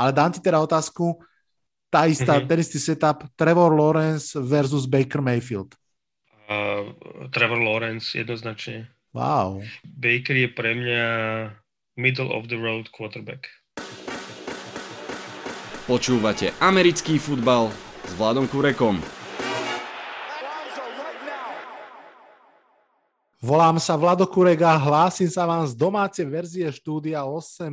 ale dám ti teda otázku, tá istá, mm-hmm. ten istý setup Trevor Lawrence versus Baker Mayfield. Uh, Trevor Lawrence jednoznačne. Wow. Baker je pre mňa middle of the road quarterback. Počúvate americký futbal s Vladom Kurekom. Volám sa Vlado Kurega, hlásim sa vám z domácej verzie štúdia 8.0.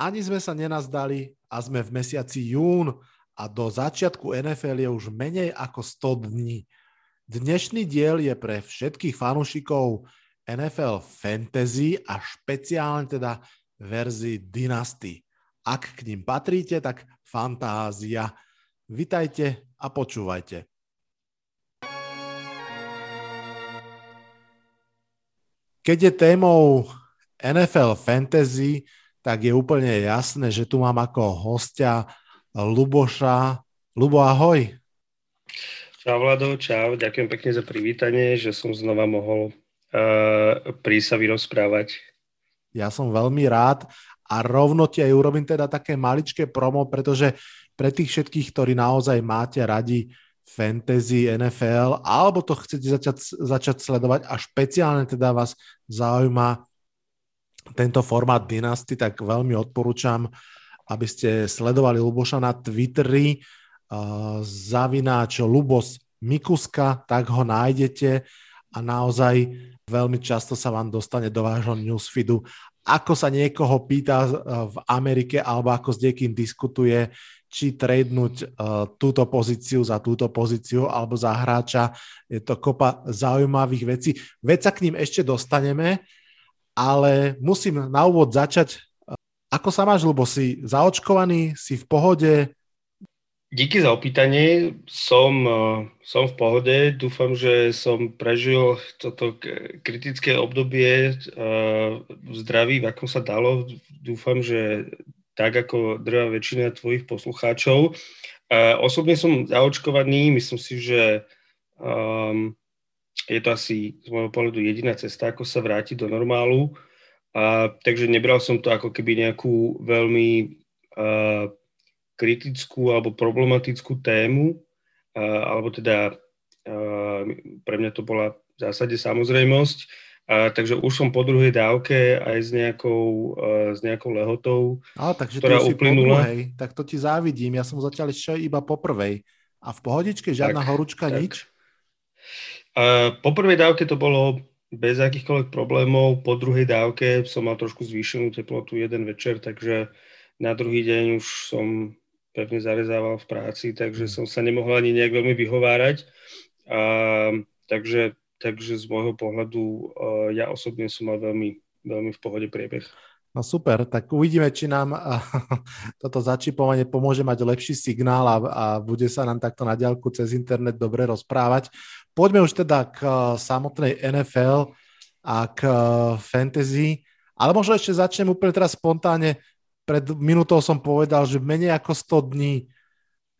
Ani sme sa nenazdali a sme v mesiaci jún a do začiatku NFL je už menej ako 100 dní. Dnešný diel je pre všetkých fanúšikov NFL Fantasy a špeciálne teda verzii Dynasty. Ak k ním patríte, tak fantázia. Vitajte a počúvajte. Keď je témou NFL Fantasy, tak je úplne jasné, že tu mám ako hostia Luboša. Lubo, ahoj. Čau Vlado, čau, ďakujem pekne za privítanie, že som znova mohol uh, prísť sa vyrozprávať. Ja som veľmi rád a rovno ti aj urobím teda také maličké promo, pretože pre tých všetkých, ktorí naozaj máte radi fantasy, NFL, alebo to chcete začať, začať sledovať a špeciálne teda vás zaujíma tento formát Dynasty, tak veľmi odporúčam, aby ste sledovali Luboša na Twitteri, uh, zavináč Lubos Mikuska, tak ho nájdete a naozaj veľmi často sa vám dostane do vášho newsfeedu ako sa niekoho pýta v Amerike alebo ako s niekým diskutuje, či tradenúť uh, túto pozíciu za túto pozíciu alebo za hráča. Je to kopa zaujímavých vecí. Veď sa k ním ešte dostaneme, ale musím na úvod začať. Ako sa máš, lebo si zaočkovaný, si v pohode? Díky za opýtanie. Som, som v pohode. Dúfam, že som prežil toto kritické obdobie v zdraví, v akom sa dalo. Dúfam, že tak ako drvá väčšina tvojich poslucháčov. Osobne som zaočkovaný, myslím si, že um, je to asi z môjho pohľadu jediná cesta, ako sa vrátiť do normálu. A, takže nebral som to ako keby nejakú veľmi uh, kritickú alebo problematickú tému, uh, alebo teda uh, pre mňa to bola v zásade samozrejmosť. A, takže už som po druhej dávke aj s nejakou, uh, s nejakou lehotou, a, takže ktorá uplynula. Druhej, tak to ti závidím, ja som zatiaľ ešte iba po prvej. A v pohodičke žiadna tak, horúčka, tak. nič? Po prvej dávke to bolo bez akýchkoľvek problémov, po druhej dávke som mal trošku zvýšenú teplotu jeden večer, takže na druhý deň už som pevne zarezával v práci, takže mm. som sa nemohol ani nejak veľmi vyhovárať. Uh, takže takže z môjho pohľadu uh, ja osobne som mal veľmi, veľmi v pohode priebeh. No super, tak uvidíme, či nám toto začipovanie pomôže mať lepší signál a, a bude sa nám takto na diálku cez internet dobre rozprávať. Poďme už teda k uh, samotnej NFL a k uh, fantasy, ale možno ešte začnem úplne teraz spontánne. Pred minútou som povedal, že menej ako 100 dní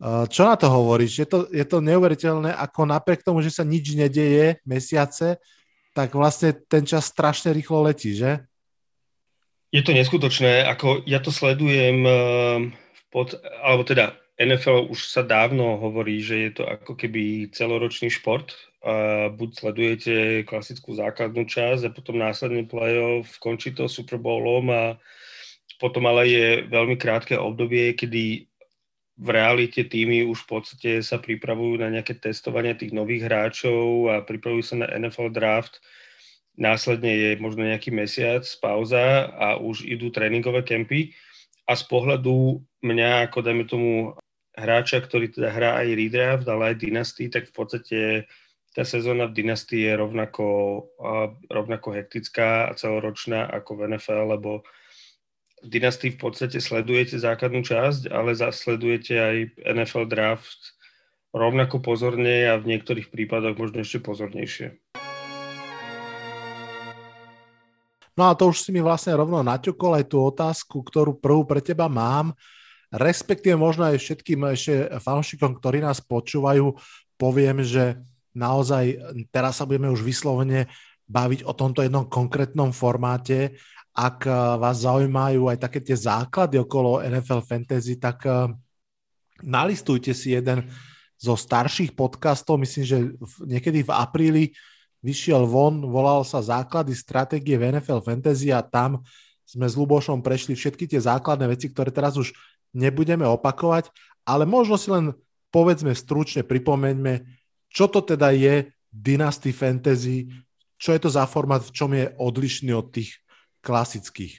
Eh, čo na to hovoríš? Je to, je to neuveriteľné, ako napriek tomu, že sa nič nedeje mesiace, tak vlastne ten čas strašne rýchlo letí, že? Je to neskutočné, ako ja to sledujem, eh, pod, alebo teda NFL už sa dávno hovorí, že je to ako keby celoročný šport. A buď sledujete klasickú základnú časť a potom následný playoff, končí to Super Bowlom a potom ale je veľmi krátke obdobie, kedy v realite týmy už v podstate sa pripravujú na nejaké testovanie tých nových hráčov a pripravujú sa na NFL draft. Následne je možno nejaký mesiac, pauza a už idú tréningové kempy. A z pohľadu mňa, ako dajme tomu hráča, ktorý teda hrá aj redraft, ale aj dynasty, tak v podstate tá sezóna v dynastii je rovnako, rovnako hektická a celoročná ako v NFL, lebo v dynastii v podstate sledujete základnú časť, ale zasledujete aj NFL draft rovnako pozorne a v niektorých prípadoch možno ešte pozornejšie. No a to už si mi vlastne rovno naťukol aj tú otázku, ktorú prvú pre teba mám, respektíve možno aj všetkým ešte fanúšikom, ktorí nás počúvajú, poviem, že naozaj teraz sa budeme už vyslovene baviť o tomto jednom konkrétnom formáte. Ak vás zaujímajú aj také tie základy okolo NFL Fantasy, tak nalistujte si jeden zo starších podcastov, myslím, že niekedy v apríli vyšiel von, volal sa Základy stratégie v NFL Fantasy a tam sme s Lubošom prešli všetky tie základné veci, ktoré teraz už nebudeme opakovať, ale možno si len povedzme stručne, pripomeňme, čo to teda je Dynasty Fantasy, čo je to za formát, v čom je odlišný od tých klasických?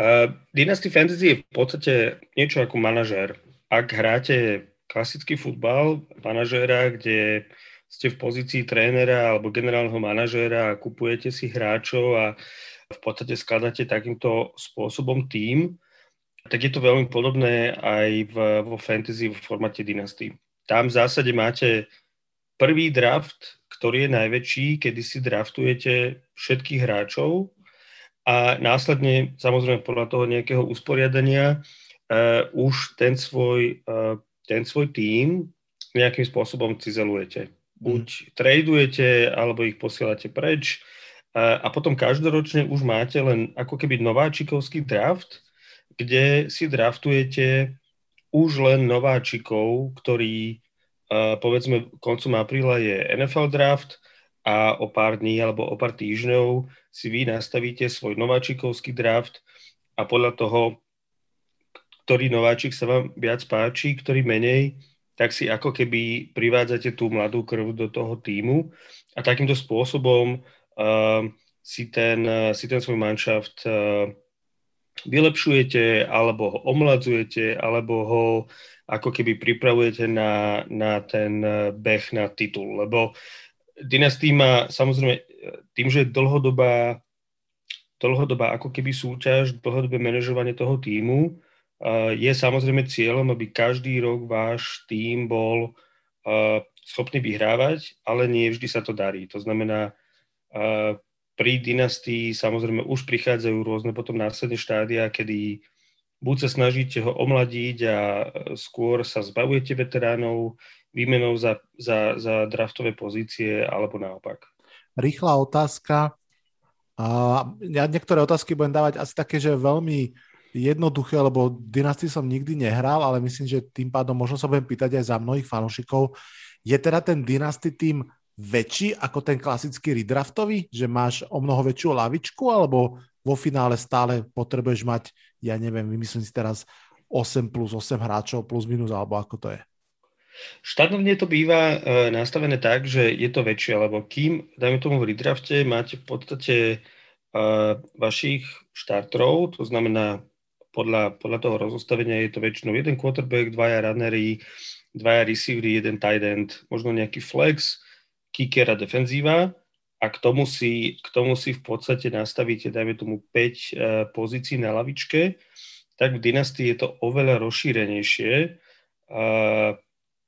Uh, Dynasty Fantasy je v podstate niečo ako manažér. Ak hráte klasický futbal manažéra, kde ste v pozícii trénera alebo generálneho manažéra a kupujete si hráčov a v podstate skladáte takýmto spôsobom tým, tak je to veľmi podobné aj v, vo fantasy v formáte dynasty. Tam v zásade máte prvý draft, ktorý je najväčší, kedy si draftujete všetkých hráčov a následne, samozrejme podľa toho nejakého usporiadania, uh, už ten svoj uh, ten svoj tím nejakým spôsobom cizelujete. Buď tradujete, alebo ich posielate preč. A, potom každoročne už máte len ako keby nováčikovský draft, kde si draftujete už len nováčikov, ktorí uh, povedzme koncom apríla je NFL draft a o pár dní alebo o pár týždňov si vy nastavíte svoj nováčikovský draft a podľa toho ktorý nováčik sa vám viac páči, ktorý menej, tak si ako keby privádzate tú mladú krv do toho týmu a takýmto spôsobom uh, si, ten, uh, si ten svoj manšaft uh, vylepšujete, alebo ho omladzujete, alebo ho ako keby pripravujete na, na ten beh na titul. Lebo dynastý má samozrejme tým, že je dlhodobá, dlhodobá ako keby súťaž, dlhodobé manažovanie toho týmu, je samozrejme cieľom, aby každý rok váš tým bol schopný vyhrávať, ale nie vždy sa to darí. To znamená, pri dynastii samozrejme už prichádzajú rôzne potom následné štádia, kedy buď sa snažíte ho omladiť a skôr sa zbavujete veteránov výmenou za, za, za draftové pozície, alebo naopak. Rýchla otázka. ja niektoré otázky budem dávať asi také, že veľmi jednoduché, lebo Dynasty som nikdy nehral, ale myslím, že tým pádom možno sa budem pýtať aj za mnohých fanúšikov. Je teda ten Dynasty tým väčší ako ten klasický redraftový, že máš o mnoho väčšiu lavičku, alebo vo finále stále potrebuješ mať, ja neviem, vymyslím si teraz 8 plus 8 hráčov plus minus, alebo ako to je? Štandardne to býva e, nastavené tak, že je to väčšie, lebo kým, dajme tomu v redrafte, máte v podstate e, vašich štartrov, to znamená podľa, podľa toho rozostavenia je to väčšinou jeden quarterback, dvaja runnery, dvaja receivery, jeden tight end, možno nejaký flex, kicker a defenzíva a k tomu si, k tomu si v podstate nastavíte, dajme tomu 5 uh, eh, pozícií na lavičke, tak v dynastii je to oveľa rozšírenejšie. Uh,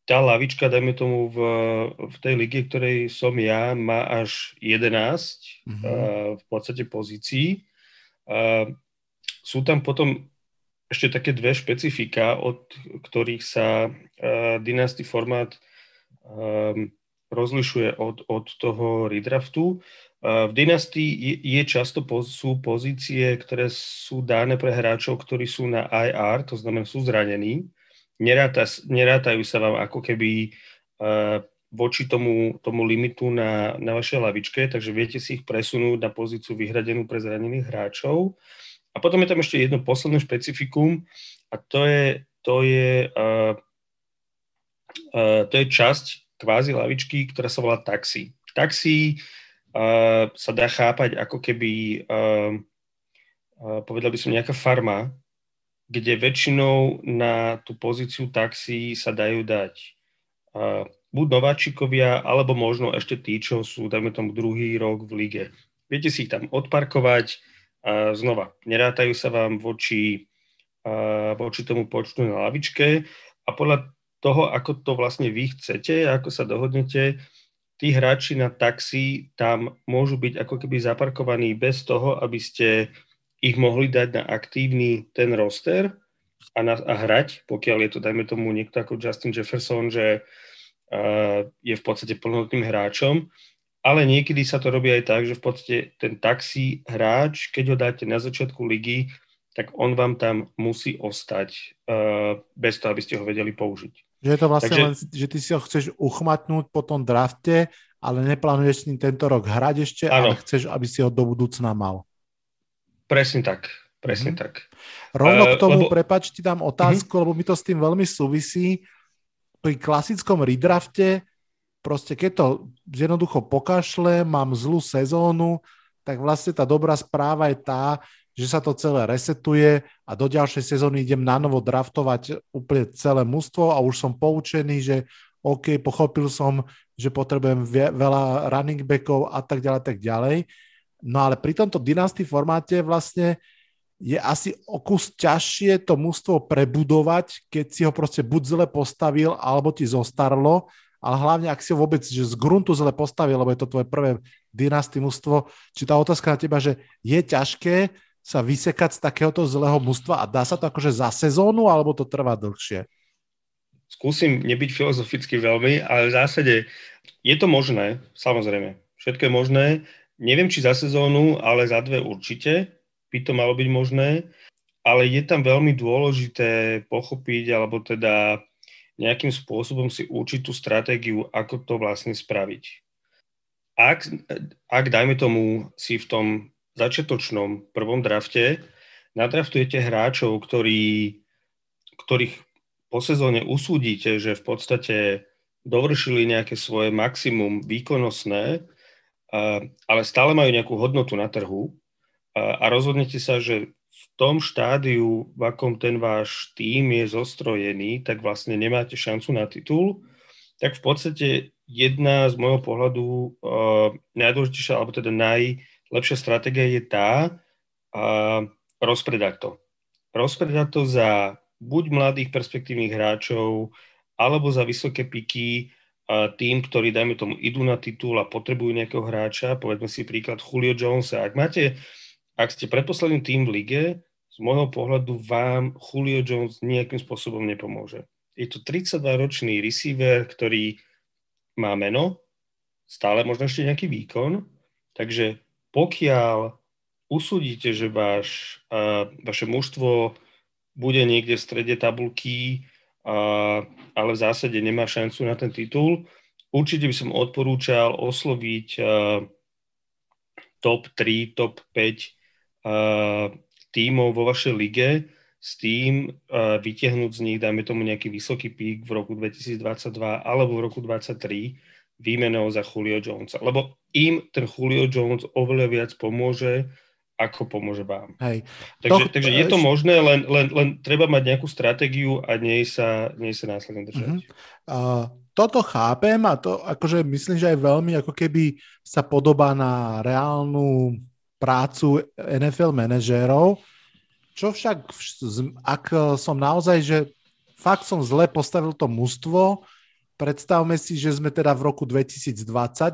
tá lavička, dajme tomu v, v tej lige, ktorej som ja, má až 11 mm-hmm. uh, v podstate pozícií. Sú tam potom ešte také dve špecifika, od ktorých sa uh, dynasty formát um, rozlišuje od, od toho redraftu. Uh, v dynastii je, často po, sú pozície, ktoré sú dáne pre hráčov, ktorí sú na IR, to znamená sú zranení. Neráta, nerátajú sa vám ako keby uh, voči tomu, tomu limitu na, na vašej lavičke, takže viete si ich presunúť na pozíciu vyhradenú pre zranených hráčov. A potom je tam ešte jedno posledné špecifikum a to je, to je, uh, uh, to je časť kvázi lavičky, ktorá sa volá taxi. Taxi uh, sa dá chápať ako keby, uh, uh, povedal by som, nejaká farma, kde väčšinou na tú pozíciu taxi sa dajú dať uh, buď nováčikovia, alebo možno ešte tí, čo sú, dajme tomu, druhý rok v lige. Viete si ich tam odparkovať, a znova, nerátajú sa vám voči, voči tomu počtu na lavičke a podľa toho, ako to vlastne vy chcete, ako sa dohodnete, tí hráči na taxi tam môžu byť ako keby zaparkovaní bez toho, aby ste ich mohli dať na aktívny ten roster a, na, a hrať, pokiaľ je to, dajme tomu, niekto ako Justin Jefferson, že uh, je v podstate plnotným hráčom, ale niekedy sa to robí aj tak, že v podstate ten taxi hráč, keď ho dáte na začiatku ligy, tak on vám tam musí ostať uh, bez toho, aby ste ho vedeli použiť. Že je to vlastne Takže, len, že ty si ho chceš uchmatnúť po tom drafte, ale neplánuješ s ním tento rok hrať ešte, áno. ale chceš, aby si ho do budúcna mal. Presne tak. Presne mm-hmm. tak. Rovno k tomu, uh, lebo... prepač, ti dám otázku, mm-hmm. lebo mi to s tým veľmi súvisí. Pri klasickom redrafte, proste keď to jednoducho pokašle, mám zlú sezónu, tak vlastne tá dobrá správa je tá, že sa to celé resetuje a do ďalšej sezóny idem na novo draftovať úplne celé mužstvo a už som poučený, že OK, pochopil som, že potrebujem veľa running backov a tak ďalej, tak ďalej. No ale pri tomto dynasty formáte vlastne je asi o kus ťažšie to mužstvo prebudovať, keď si ho proste buď zle postavil, alebo ti zostarlo, ale hlavne ak si ho vôbec že z gruntu zle postavil, lebo je to tvoje prvé dynasty mužstvo, či tá otázka na teba, že je ťažké sa vysekať z takéhoto zlého mužstva a dá sa to akože za sezónu, alebo to trvá dlhšie? Skúsim nebyť filozoficky veľmi, ale v zásade je to možné, samozrejme. Všetko je možné. Neviem, či za sezónu, ale za dve určite by to malo byť možné, ale je tam veľmi dôležité pochopiť alebo teda nejakým spôsobom si učiť tú stratégiu, ako to vlastne spraviť. Ak, ak dajme tomu, si v tom začiatočnom prvom drafte nadraftujete hráčov, ktorí, ktorých po sezóne usúdite, že v podstate dovršili nejaké svoje maximum výkonnostné, ale stále majú nejakú hodnotu na trhu, a, a rozhodnete sa, že tom štádiu, v akom ten váš tým je zostrojený, tak vlastne nemáte šancu na titul, tak v podstate jedna z môjho pohľadu uh, najdôležitejšia, alebo teda najlepšia stratégia je tá, uh, rozpredať to. Rozpredať to za buď mladých perspektívnych hráčov, alebo za vysoké piky uh, tým, ktorí, dajme tomu, idú na titul a potrebujú nejakého hráča. Povedzme si príklad Julio Jones. Ak máte ak ste predposledný tým v lige, z môjho pohľadu vám Julio Jones nejakým spôsobom nepomôže. Je to 32-ročný receiver, ktorý má meno, stále možno ešte nejaký výkon, takže pokiaľ usúdite, že váš, uh, vaše mužstvo bude niekde v strede tabulky, uh, ale v zásade nemá šancu na ten titul, určite by som odporúčal osloviť uh, top 3, top 5 tímov vo vašej lige s tým vytiahnuť z nich, dajme tomu nejaký vysoký pík v roku 2022 alebo v roku 2023 výmenou za Julio Jonesa. Lebo im ten Julio Jones oveľa viac pomôže, ako pomôže vám. Hej. Takže, to, takže je to možné, len, len, len treba mať nejakú stratégiu a nie sa, nie sa následne držať. Uh-huh. Uh, toto chápem a to akože myslím, že aj veľmi ako keby sa podobá na reálnu prácu NFL manažérov, čo však, ak som naozaj, že fakt som zle postavil to mužstvo, predstavme si, že sme teda v roku 2020,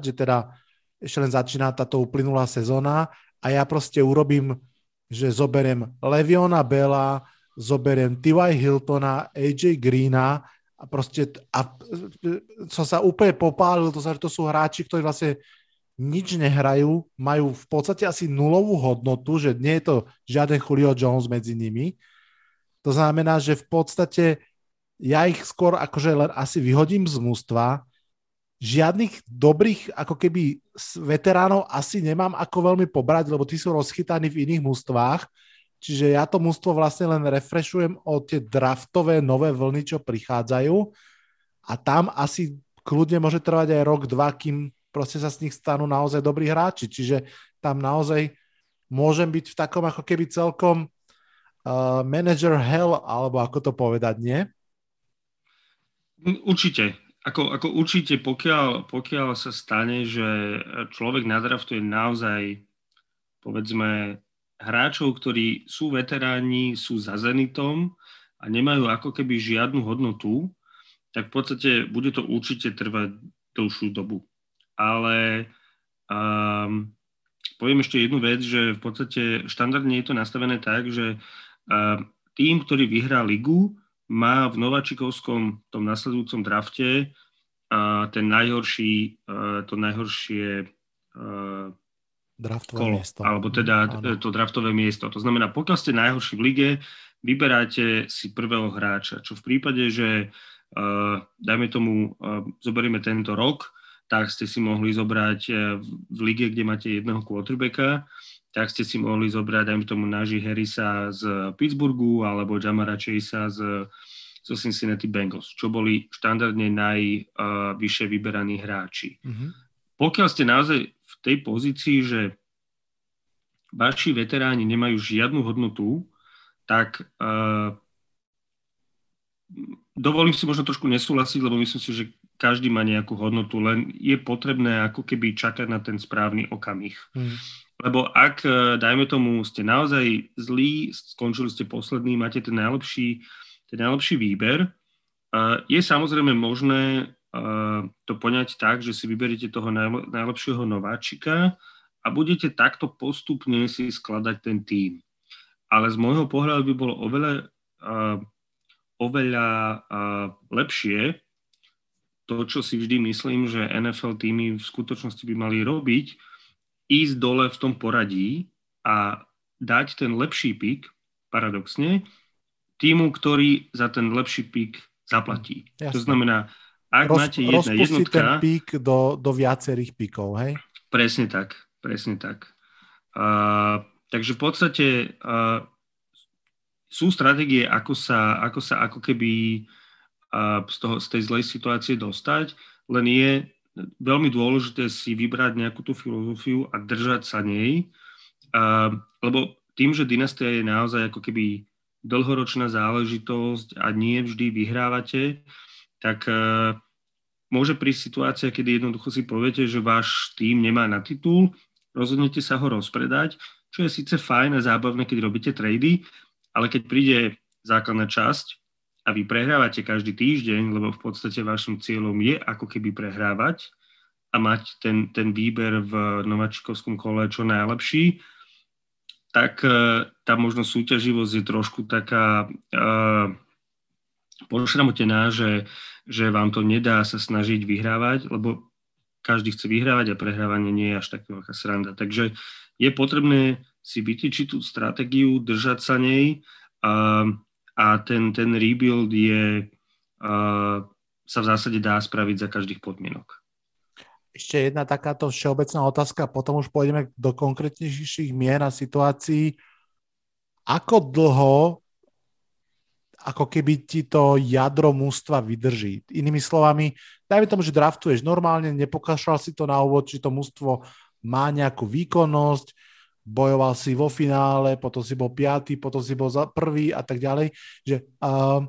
že teda ešte len začína táto uplynulá sezóna a ja proste urobím, že zoberiem Leviona Bella, zoberiem T.Y. Hiltona, AJ Greena a proste a som sa úplne popálil, to, že to sú hráči, ktorí vlastne nič nehrajú, majú v podstate asi nulovú hodnotu, že nie je to žiaden Julio Jones medzi nimi. To znamená, že v podstate ja ich skôr akože len asi vyhodím z mústva. Žiadnych dobrých ako keby veteránov asi nemám ako veľmi pobrať, lebo tí sú rozchytaní v iných mústvách. Čiže ja to mústvo vlastne len refreshujem o tie draftové nové vlny, čo prichádzajú. A tam asi kľudne môže trvať aj rok, dva, kým proste sa z nich stanú naozaj dobrí hráči. Čiže tam naozaj môžem byť v takom ako keby celkom uh, manager hell, alebo ako to povedať, nie? Určite. Ako, ako určite, pokiaľ, pokiaľ sa stane, že človek nadraftuje naozaj povedzme hráčov, ktorí sú veteráni, sú za Zenitom a nemajú ako keby žiadnu hodnotu, tak v podstate bude to určite trvať dlhšiu dobu ale um, poviem ešte jednu vec, že v podstate štandardne je to nastavené tak, že uh, tým, ktorý vyhrá ligu, má v Nováčikovskom tom nasledujúcom drafte uh, ten najhorší, uh, to najhoršie uh, draftové kolo, miesto. alebo teda Áno. to draftové miesto. To znamená, pokiaľ ste najhorší v lige, vyberáte si prvého hráča, čo v prípade, že uh, dajme tomu, uh, zoberieme tento rok, tak ste si mohli zobrať uh, v lige, kde máte jedného quarterbacka, tak ste si mohli zobrať, dajme tomu, Naji Harrisa z Pittsburghu alebo Jamara Chasea z, zo Cincinnati Bengals, čo boli štandardne najvyššie uh, vyberaní hráči. Mhm. Pokiaľ ste naozaj v tej pozícii, že vaši veteráni nemajú žiadnu hodnotu, tak uh, dovolím si možno trošku nesúhlasiť, lebo myslím si, že každý má nejakú hodnotu, len je potrebné ako keby čakať na ten správny okamih. Mhm. Lebo ak, eh, dajme tomu, ste naozaj zlí, skončili ste poslední, máte ten najlepší, ten najlepší výber, eh, je samozrejme možné eh, to poňať tak, že si vyberiete toho najle- najlepšieho nováčika a budete takto postupne si skladať ten tým. Ale z môjho pohľadu by bolo oveľa, oveľa lepšie to, čo si vždy myslím, že NFL týmy v skutočnosti by mali robiť, ísť dole v tom poradí a dať ten lepší pik, paradoxne, týmu, ktorý za ten lepší pik zaplatí. Jasne. To znamená, ak Roz, máte jedna jednotka... ten pík do, do viacerých píkov, hej? Presne tak, presne tak. Uh, takže v podstate uh, sú stratégie, ako sa, ako sa ako keby uh, z, toho, z tej zlej situácie dostať, len je veľmi dôležité si vybrať nejakú tú filozofiu a držať sa nej, uh, lebo tým, že dynastia je naozaj ako keby dlhoročná záležitosť a nie vždy vyhrávate, tak uh, môže prísť situácia, kedy jednoducho si poviete, že váš tým nemá na titul, rozhodnete sa ho rozpredať, čo je síce fajn a zábavné, keď robíte trady, ale keď príde základná časť a vy prehrávate každý týždeň, lebo v podstate vašim cieľom je ako keby prehrávať a mať ten, ten výber v nováčikovskom kole čo najlepší, tak uh, tá možno súťaživosť je trošku taká uh, pošramotená, že, že vám to nedá sa snažiť vyhrávať, lebo každý chce vyhrávať a prehrávanie nie je až taká veľká sranda. Takže je potrebné si vytýčiť tú stratégiu, držať sa nej a, a ten, ten rebuild je, sa v zásade dá spraviť za každých podmienok. Ešte jedna takáto všeobecná otázka, potom už pôjdeme do konkrétnejších mien a situácií. Ako dlho ako keby ti to jadro mústva vydrží. Inými slovami, dajme tomu, že draftuješ normálne, nepokašľal si to na úvod, či to mústvo má nejakú výkonnosť, bojoval si vo finále, potom si bol piatý, potom si bol prvý a tak ďalej, že uh,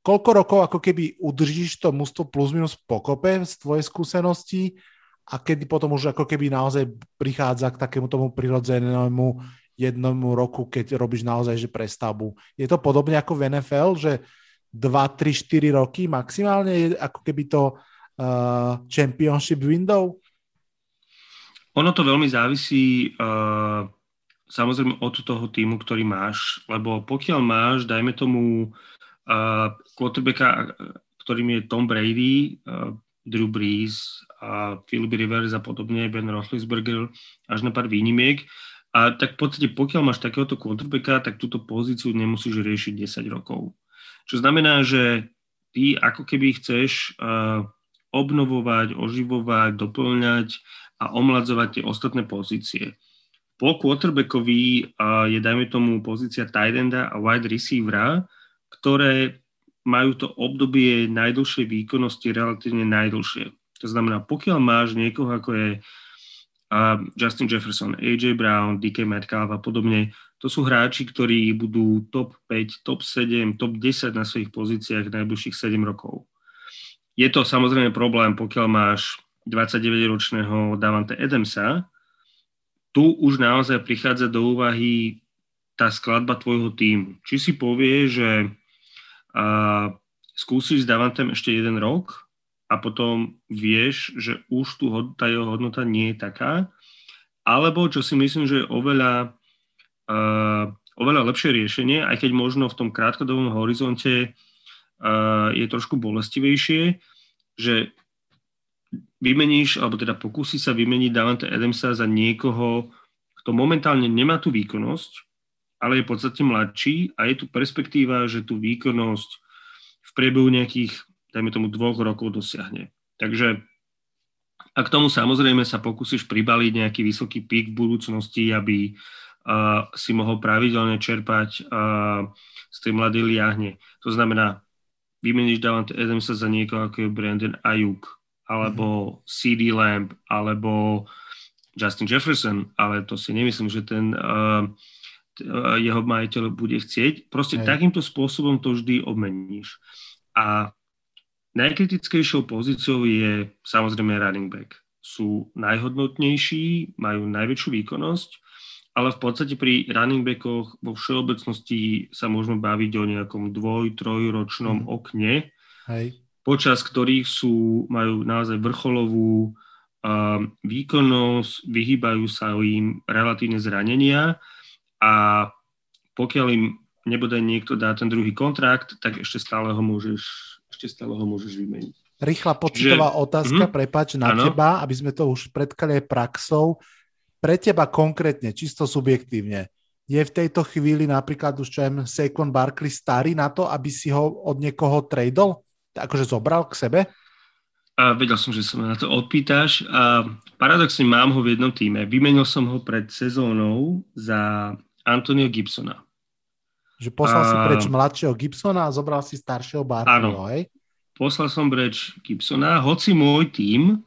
koľko rokov ako keby udržíš to mústvo plus minus pokope z tvojej skúsenosti a kedy potom už ako keby naozaj prichádza k takému tomu prirodzenému jednomu roku, keď robíš naozaj že prestavbu. Je to podobne ako v NFL, že 2, 3, 4 roky maximálne je ako keby to uh, championship window? Ono to veľmi závisí uh, samozrejme od toho týmu, ktorý máš, lebo pokiaľ máš, dajme tomu uh, quarterbacka, ktorým je Tom Brady, uh, Drew Brees, a Philip Rivers a podobne, Ben Roethlisberger, až na pár výnimiek, a tak v podstate, pokiaľ máš takéhoto quarterbacka, tak túto pozíciu nemusíš riešiť 10 rokov. Čo znamená, že ty ako keby chceš uh, obnovovať, oživovať, doplňať a omladzovať tie ostatné pozície. Po quarterbackovi je, dajme tomu, pozícia tight enda a wide receivera, ktoré majú to obdobie najdlhšej výkonnosti relatívne najdlhšie. To znamená, pokiaľ máš niekoho, ako je Justin Jefferson, AJ Brown, DK Metcalf a podobne, to sú hráči, ktorí budú top 5, top 7, top 10 na svojich pozíciách najbližších 7 rokov. Je to samozrejme problém, pokiaľ máš 29-ročného Davante Adamsa, tu už naozaj prichádza do úvahy tá skladba tvojho týmu. Či si povie, že uh, skúsiš s Davantem ešte jeden rok a potom vieš, že už tu tá jeho hodnota nie je taká, alebo čo si myslím, že je oveľa, uh, oveľa lepšie riešenie, aj keď možno v tom krátkodobom horizonte uh, je trošku bolestivejšie, že vymeníš, alebo teda pokúsi sa vymeniť Davante Adamsa za niekoho, kto momentálne nemá tú výkonnosť, ale je v podstate mladší a je tu perspektíva, že tú výkonnosť v priebehu nejakých, dajme tomu, dvoch rokov dosiahne. Takže a k tomu samozrejme sa pokúsiš pribaliť nejaký vysoký pík v budúcnosti, aby uh, si mohol pravidelne čerpať uh, z tej mladej liahne. To znamená, vymeníš Davante Adamsa za niekoho ako je Brandon Ayuk, alebo mm-hmm. CD Lamb, alebo Justin Jefferson, ale to si nemyslím, že ten uh, jeho majiteľ bude chcieť. Proste Hej. takýmto spôsobom to vždy obmeníš. A Najkritickejšou pozíciou je samozrejme running back. Sú najhodnotnejší, majú najväčšiu výkonnosť, ale v podstate pri running backoch vo všeobecnosti sa môžeme baviť o nejakom dvoj, trojročnom mm. okne, Hej. Počas ktorých sú, majú naozaj vrcholovú uh, výkonnosť, vyhýbajú sa im relatívne zranenia a pokiaľ im nebude niekto dá ten druhý kontrakt, tak ešte stále ho môžeš ešte stále ho môžeš vymeniť. Rýchla pocitová Čiže, otázka, mm, prepač, na ano. teba, aby sme to už predkali aj praxou. Pre teba konkrétne, čisto subjektívne, je v tejto chvíli napríklad už čo Saquon Barkley starý na to, aby si ho od niekoho tradol? Akože zobral k sebe? A vedel som, že sa ma na to odpýtaš. A paradoxne mám ho v jednom týme. Vymenil som ho pred sezónou za Antonio Gibsona. Že poslal a... si preč mladšieho Gibsona a zobral si staršieho Barkleyho, hej? Poslal som preč Gibsona, hoci môj tým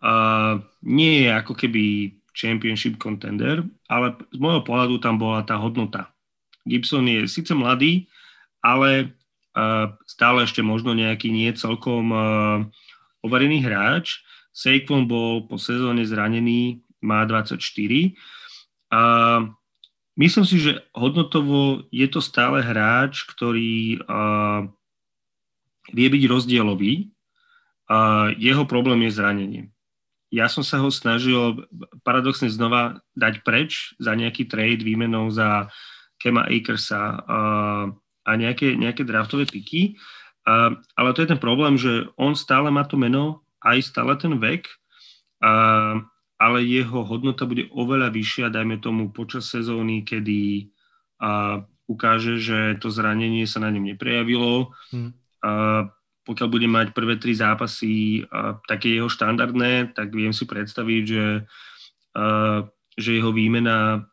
uh, nie je ako keby championship contender, ale z môjho pohľadu tam bola tá hodnota. Gibson je síce mladý, ale stále ešte možno nejaký nie celkom uh, overený hráč. Saquon bol po sezóne zranený, má 24. Uh, Myslím si, že hodnotovo je to stále hráč, ktorý uh, vie byť rozdielový. Uh, jeho problém je zranenie. Ja som sa ho snažil paradoxne znova dať preč za nejaký trade výmenou za Kema Akersa a nejaké, nejaké draftové piky. Uh, ale to je ten problém, že on stále má to meno, aj stále ten vek. Uh, ale jeho hodnota bude oveľa vyššia, dajme tomu počas sezóny, kedy a, ukáže, že to zranenie sa na ňom neprejavilo. Hmm. A, pokiaľ bude mať prvé tri zápasy a, také jeho štandardné, tak viem si predstaviť, že, a, že jeho výmena a,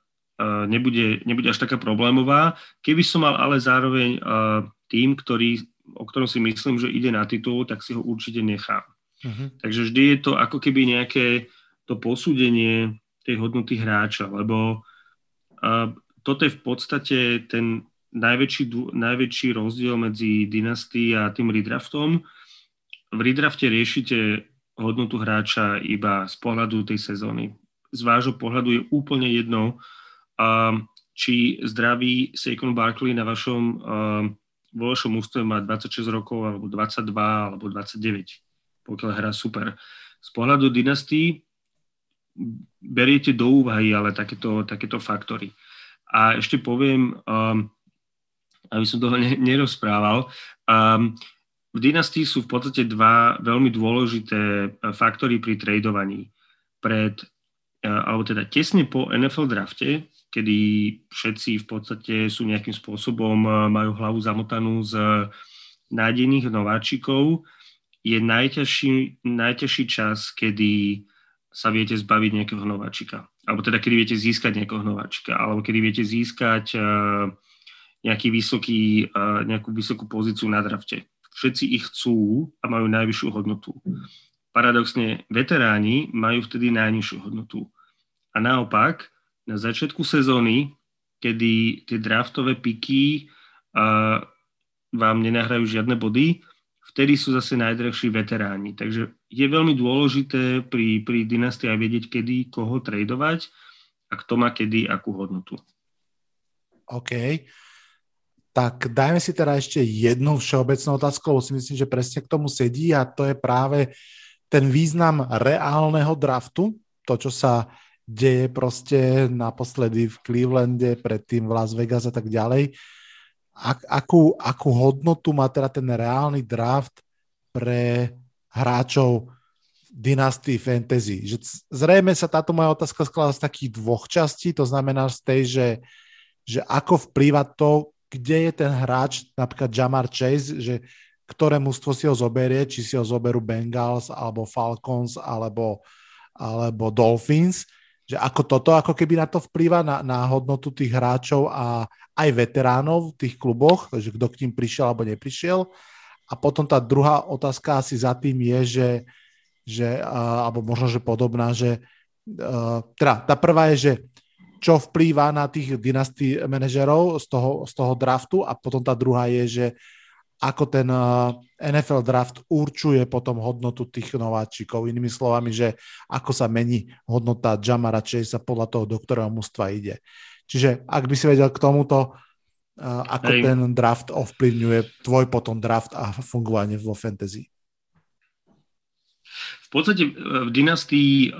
nebude, nebude až taká problémová. Keby som mal ale zároveň a, tým, ktorý, o ktorom si myslím, že ide na titul, tak si ho určite nechám. Uh-huh. Takže vždy je to ako keby nejaké to posúdenie tej hodnoty hráča, lebo uh, toto je v podstate ten najväčší, najväčší rozdiel medzi dynasty a tým redraftom. V redrafte riešite hodnotu hráča iba z pohľadu tej sezóny. Z vášho pohľadu je úplne jedno, uh, či zdravý Saquon Barkley na vašom, uh, vo vašom ústve má 26 rokov, alebo 22, alebo 29, pokiaľ hrá super. Z pohľadu dynastii beriete do úvahy ale takéto, takéto faktory. A ešte poviem, um, aby som toho nerozprával, um, v dynastii sú v podstate dva veľmi dôležité uh, faktory pri tradovaní. Pred, uh, alebo teda tesne po NFL drafte, kedy všetci v podstate sú nejakým spôsobom, uh, majú hlavu zamotanú z nádejných nováčikov, je najťažší, najťažší čas, kedy sa viete zbaviť nejakého nováčika. Alebo teda, kedy viete získať nejakého nováčika. Alebo kedy viete získať uh, nejaký vysoký, nejakú vysokú pozíciu na drafte. Všetci ich chcú a majú najvyššiu hodnotu. Paradoxne, veteráni majú vtedy najnižšiu hodnotu. A naopak, na začiatku sezóny, kedy tie draftové piky vám nenahrajú žiadne body, vtedy sú zase najdrahší veteráni. Takže je veľmi dôležité pri, pri dynastii aj vedieť, kedy koho tradovať a kto má kedy akú hodnotu. OK. Tak dajme si teda ešte jednu všeobecnú otázku, lebo si myslím, že presne k tomu sedí a to je práve ten význam reálneho draftu, to, čo sa deje proste naposledy v Clevelande, predtým v Las Vegas a tak ďalej. Ak, akú, akú hodnotu má teda ten reálny draft pre hráčov Dynasty Fantasy. Že zrejme sa táto moja otázka skladá z takých dvoch častí, to znamená z tej, že, že ako vplýva to, kde je ten hráč, napríklad Jamar Chase, že ktoré mužstvo si ho zoberie, či si ho zoberú Bengals, alebo Falcons, alebo, alebo Dolphins, že ako toto, ako keby na to vplýva na, na hodnotu tých hráčov a aj veteránov v tých kluboch, že kto k tým prišiel alebo neprišiel. A potom tá druhá otázka asi za tým je, že, že alebo možno, že podobná, že teda tá prvá je, že čo vplýva na tých dynastí manažerov z toho, z toho draftu a potom tá druhá je, že ako ten NFL draft určuje potom hodnotu tých nováčikov. Inými slovami, že ako sa mení hodnota Jamara Chase podľa toho, do ktorého mužstva ide. Čiže ak by si vedel k tomuto, ako Hej. ten draft ovplyvňuje tvoj potom draft a fungovanie vo fantasy. V podstate e, v dynastii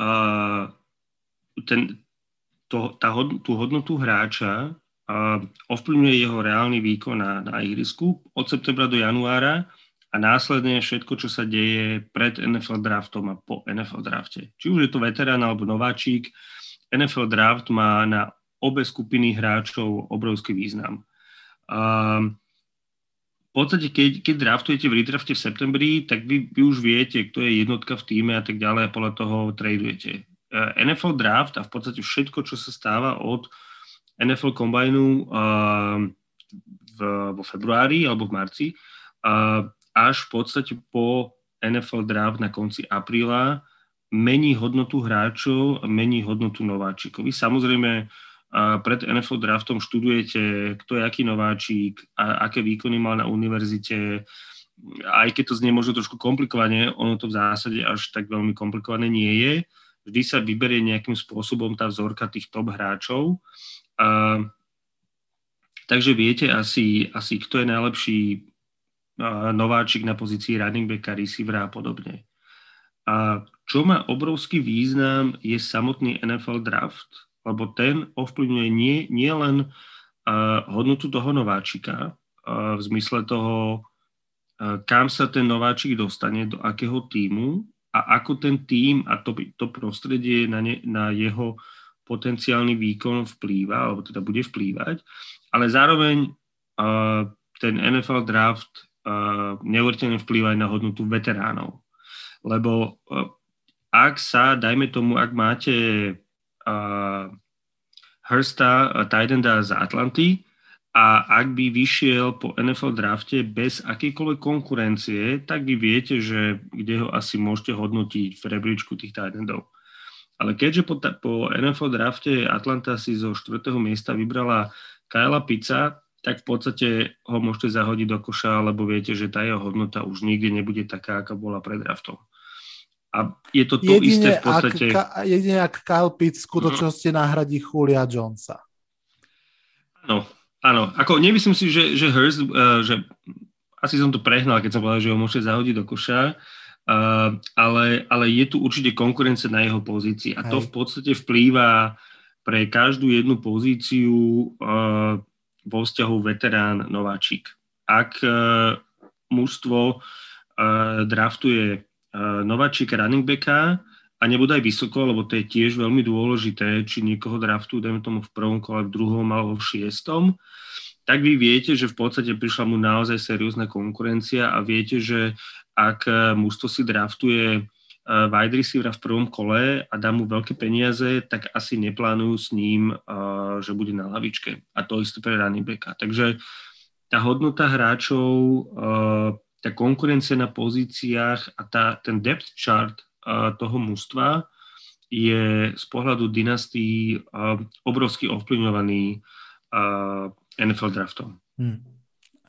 ten, to, tá tú hodnotu hráča ovplyvňuje jeho reálny výkon na, na ihrisku od septembra do januára a následne všetko, čo sa deje pred NFL draftom a po NFL drafte. Či už je to veterán alebo nováčik, NFL draft má na obe skupiny hráčov obrovský význam. Um, v podstate, keď, keď draftujete v redrafte v septembri, tak vy, vy už viete, kto je jednotka v týme a tak ďalej a podľa toho tradujete. Uh, NFL draft a v podstate všetko, čo sa stáva od NFL Combineu v, vo februári alebo v marci až v podstate po NFL draft na konci apríla mení hodnotu hráčov, mení hodnotu nováčikov. Vy samozrejme pred NFL draftom študujete, kto je aký nováčik, a aké výkony mal na univerzite, aj keď to znie možno trošku komplikovane, ono to v zásade až tak veľmi komplikované nie je. Vždy sa vyberie nejakým spôsobom tá vzorka tých top hráčov a, takže viete asi, asi, kto je najlepší nováčik na pozícii running backa, receivera a podobne. A čo má obrovský význam je samotný NFL draft, lebo ten ovplyvňuje nie, nie len uh, hodnotu toho nováčika uh, v zmysle toho, uh, kam sa ten nováčik dostane, do akého týmu a ako ten tým a to, to prostredie na, ne, na jeho potenciálny výkon vplýva, alebo teda bude vplývať, ale zároveň uh, ten NFL draft uh, neuveriteľne vplýva aj na hodnotu veteránov. Lebo uh, ak sa, dajme tomu, ak máte uh, Hursta, uh, Tidenda z Atlanty a ak by vyšiel po NFL drafte bez akýkoľvek konkurencie, tak vy viete, že kde ho asi môžete hodnotiť v rebríčku tých Tidendov. Ale keďže po, po NFL drafte Atlanta si zo 4. miesta vybrala Kyla Pizza, tak v podstate ho môžete zahodiť do koša, lebo viete, že tá jeho hodnota už nikdy nebude taká, aká bola pred draftom. A je to to jedine isté v podstate... Ak, jedine ak Kyle Pitts v skutočnosti mm. nahradí Julia Jonesa. Áno, áno. Ako nemyslím si, že, že Hurst, uh, že asi som to prehnal, keď som povedal, že ho môžete zahodiť do koša, ale, ale je tu určite konkurencia na jeho pozícii a to v podstate vplýva pre každú jednu pozíciu uh, vo vzťahu veterán nováčik. Ak uh, mužstvo draftuje nováčika running backa a nebude aj vysoko, lebo to je tiež veľmi dôležité, či niekoho draftujú, dajme tomu v prvom kole, v druhom alebo v šiestom, tak vy viete, že v podstate prišla mu naozaj seriózna konkurencia a viete, že ak e, mužstvo si draftuje e, wide receiver v prvom kole a dá mu veľké peniaze, tak asi neplánujú s ním, e, že bude na lavičke. A to isté pre running backa. Takže tá hodnota hráčov, tá konkurencia na pozíciách a tá, ten depth chart toho mužstva je z pohľadu dynastii obrovsky ovplyvňovaný NFL draftom. Hmm.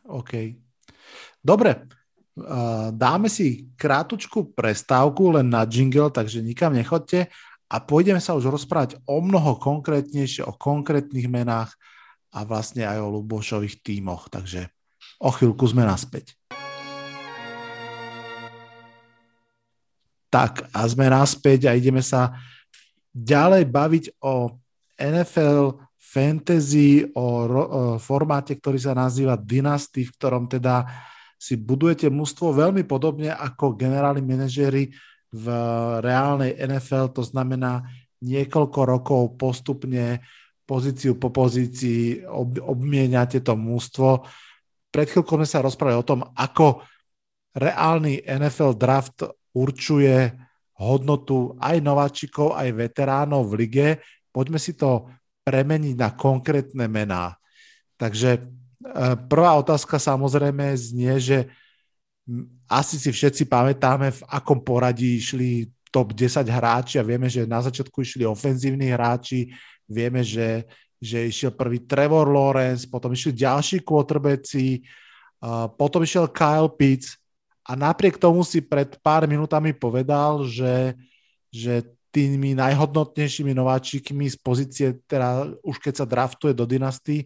OK. Dobre, dáme si krátučku prestávku len na jingle, takže nikam nechodte a pôjdeme sa už rozprávať o mnoho konkrétnejšie, o konkrétnych menách a vlastne aj o Lubošových tímoch. Takže o chvíľku sme naspäť. Tak a sme naspäť a ideme sa ďalej baviť o NFL fantasy, o, ro- o formáte, ktorý sa nazýva Dynasty, v ktorom teda si budujete mužstvo veľmi podobne ako generálni manažéri v reálnej NFL, to znamená niekoľko rokov postupne pozíciu po pozícii ob, obmieniate to mústvo. Pred chvíľkou sme sa rozprávali o tom, ako reálny NFL draft určuje hodnotu aj nováčikov, aj veteránov v lige. Poďme si to premeniť na konkrétne mená. Takže prvá otázka samozrejme znie, že asi si všetci pamätáme, v akom poradí išli top 10 hráči a vieme, že na začiatku išli ofenzívni hráči, vieme, že, že išiel prvý Trevor Lawrence, potom išli ďalší quarterbacki, uh, potom išiel Kyle Pitts a napriek tomu si pred pár minútami povedal, že, že tými najhodnotnejšími nováčikmi z pozície, teda už keď sa draftuje do dynasty,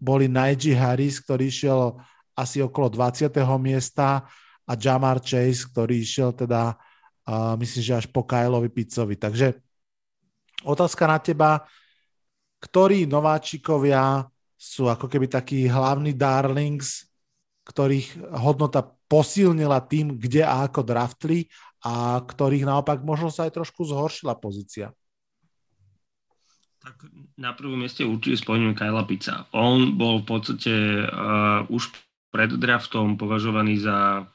boli Najee Harris, ktorý išiel asi okolo 20. miesta a Jamar Chase, ktorý išiel teda uh, myslím, že až po Kyleovi Picovi. Takže otázka na teba, ktorí nováčikovia sú ako keby takí hlavní darlings, ktorých hodnota posilnila tým, kde a ako draftli a ktorých naopak možno sa aj trošku zhoršila pozícia. Tak na prvom mieste určite spomeniem Kyla Pica. On bol v podstate uh, už pred draftom považovaný za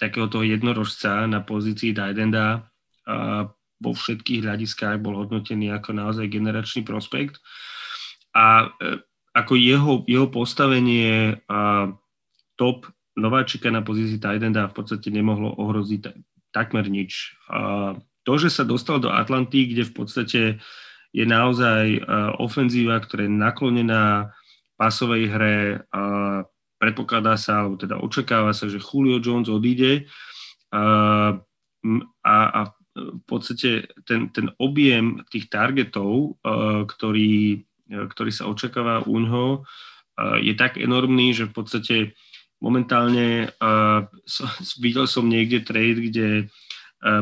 takého toho jednorožca na pozícii Tidenda. Uh, vo všetkých hľadiskách bol hodnotený ako naozaj generačný prospekt. A uh, ako jeho, jeho postavenie uh, top nováčika na pozícii Tidenda v podstate nemohlo ohroziť takmer nič. To, že sa dostal do Atlanty, kde v podstate je naozaj ofenzíva, ktorá je naklonená pasovej hre, predpokladá sa, alebo teda očakáva sa, že Julio Jones odíde. A, a v podstate ten, ten objem tých targetov, ktorý, ktorý sa očakáva u ňoho, je tak enormný, že v podstate Momentálne videl som niekde trade, kde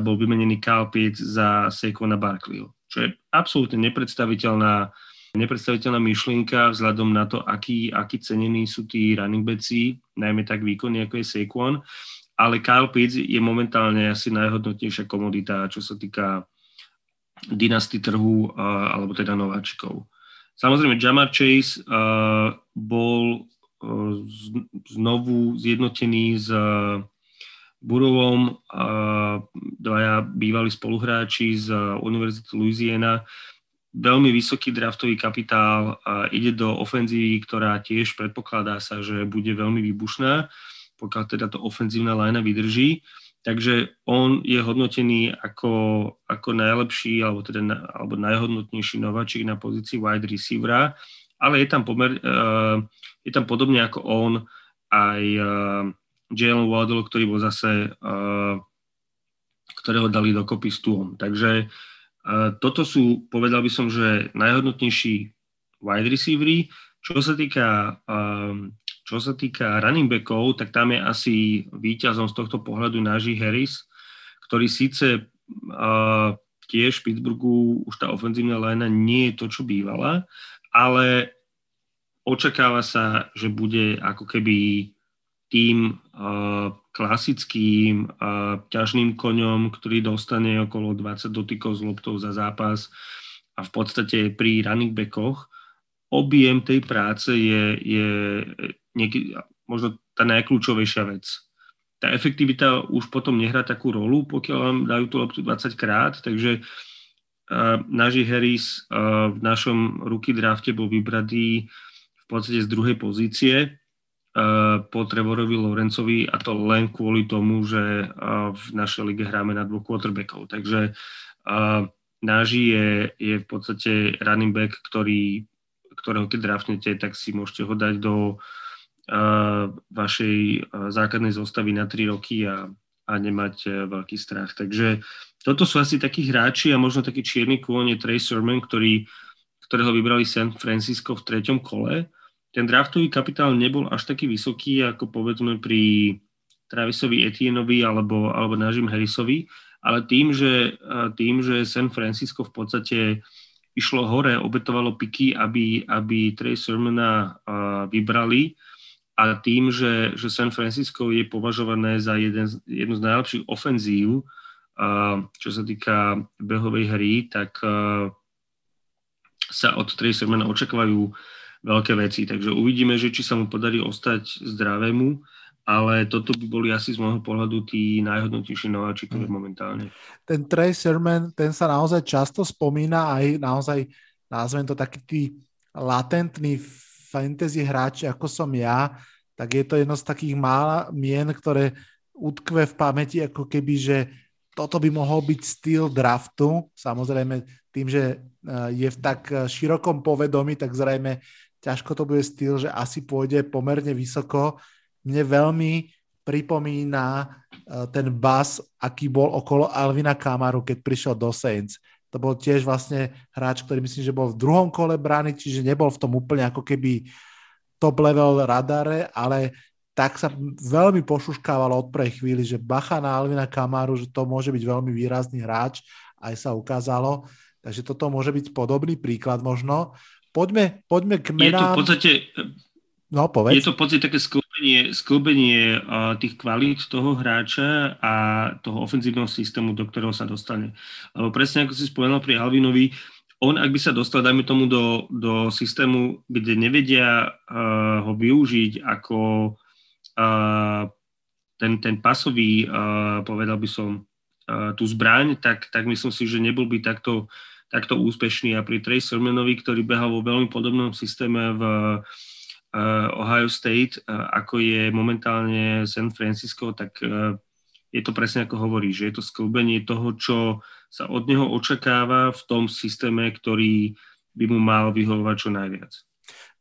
bol vymenený Kyle Pitts za Saquona Barkleyho, čo je absolútne nepredstaviteľná, nepredstaviteľná myšlienka vzhľadom na to, aký, aký cenení sú tí running backi, najmä tak výkonní, ako je Saquon, ale Kyle Pitts je momentálne asi najhodnotnejšia komodita, čo sa týka dynasty trhu, alebo teda nováčikov. Samozrejme, Jamar Chase bol znovu zjednotený s Burovom, dvaja bývalí spoluhráči z Univerzity Louisiana. Veľmi vysoký draftový kapitál, ide do ofenzívy, ktorá tiež predpokladá sa, že bude veľmi výbušná, pokiaľ teda to ofenzívna lajna vydrží. Takže on je hodnotený ako, ako najlepší alebo, teda, alebo najhodnotnejší nováčik na pozícii wide receivera ale je tam, pomer, uh, je tam podobne ako on aj uh, Jalen Waddle, ktorý bol zase, uh, ktorého dali dokopy s Tuom. Takže uh, toto sú, povedal by som, že najhodnotnejší wide receivery. Čo sa týka, um, čo sa týka running backov, tak tam je asi víťazom z tohto pohľadu Najee Harris, ktorý síce tiež v Pittsburghu už tá ofenzívna lajna nie je to, čo bývala, ale očakáva sa, že bude ako keby tým uh, klasickým uh, ťažným koňom, ktorý dostane okolo 20 dotykov z loptou za zápas a v podstate pri running backoch objem tej práce je, je nieký, možno tá najkľúčovejšia vec. Tá efektivita už potom nehrá takú rolu, pokiaľ vám dajú tú loptu 20 krát, takže uh, Naži Harris uh, v našom ruky drafte bol vybratý podstate z druhej pozície uh, po Trevorovi Lorencovi a to len kvôli tomu, že uh, v našej lige hráme na dvoch quarterbackov. Takže uh, Náži je, je v podstate running back, ktorý, ktorého keď draftnete, tak si môžete ho dať do vašej základnej zostavy na 3 roky a, a nemať veľký strach. Takže toto sú asi takí hráči a možno taký čierny kôň je Trey Sermon, ktorý, ktorého vybrali San Francisco v treťom kole ten draftový kapitál nebol až taký vysoký, ako povedzme pri Travisovi Etienovi alebo, alebo Najim Harrisovi, ale tým že, tým, že San Francisco v podstate išlo hore, obetovalo piky, aby, aby Trey Sermona vybrali a tým, že, že San Francisco je považované za jeden, jednu z najlepších ofenzív čo sa týka behovej hry, tak sa od Tracermana očakávajú veľké veci. Takže uvidíme, že či sa mu podarí ostať zdravému, ale toto by boli asi z môjho pohľadu tí najhodnotnejší nováčikovia mm. momentálne. Ten Tracerman, ten sa naozaj často spomína aj naozaj, nazvem to taký tí latentní fantasy hráči, ako som ja, tak je to jedno z takých mála mien, ktoré utkve v pamäti, ako keby, že toto by mohol byť styl draftu. Samozrejme, tým, že e, je v tak e, širokom povedomí, tak zrejme ťažko to bude styl, že asi pôjde pomerne vysoko. Mne veľmi pripomína e, ten bas, aký bol okolo Alvina Kamaru, keď prišiel do Saints. To bol tiež vlastne hráč, ktorý myslím, že bol v druhom kole brány, čiže nebol v tom úplne ako keby top level radare, ale tak sa veľmi pošuškávalo od prvej chvíli, že bacha na Alvina Kamaru, že to môže byť veľmi výrazný hráč, aj sa ukázalo. Takže toto môže byť podobný príklad možno. Poďme, poďme k menám. Je to v podstate, no, povedz. Je to v podstate také sklbenie, sklbenie uh, tých kvalít toho hráča a toho ofenzívneho systému, do ktorého sa dostane. Lebo presne ako si spomenul pri Alvinovi, on, ak by sa dostal, dajme tomu, do, do systému, kde nevedia uh, ho využiť ako ten, ten pasový, povedal by som, tú zbraň, tak, tak myslím si, že nebol by takto, takto úspešný. A pri Trey Sermanovi, ktorý behal vo veľmi podobnom systéme v Ohio State, ako je momentálne San Francisco, tak je to presne ako hovorí, že je to sklbenie toho, čo sa od neho očakáva v tom systéme, ktorý by mu mal vyhovovať čo najviac.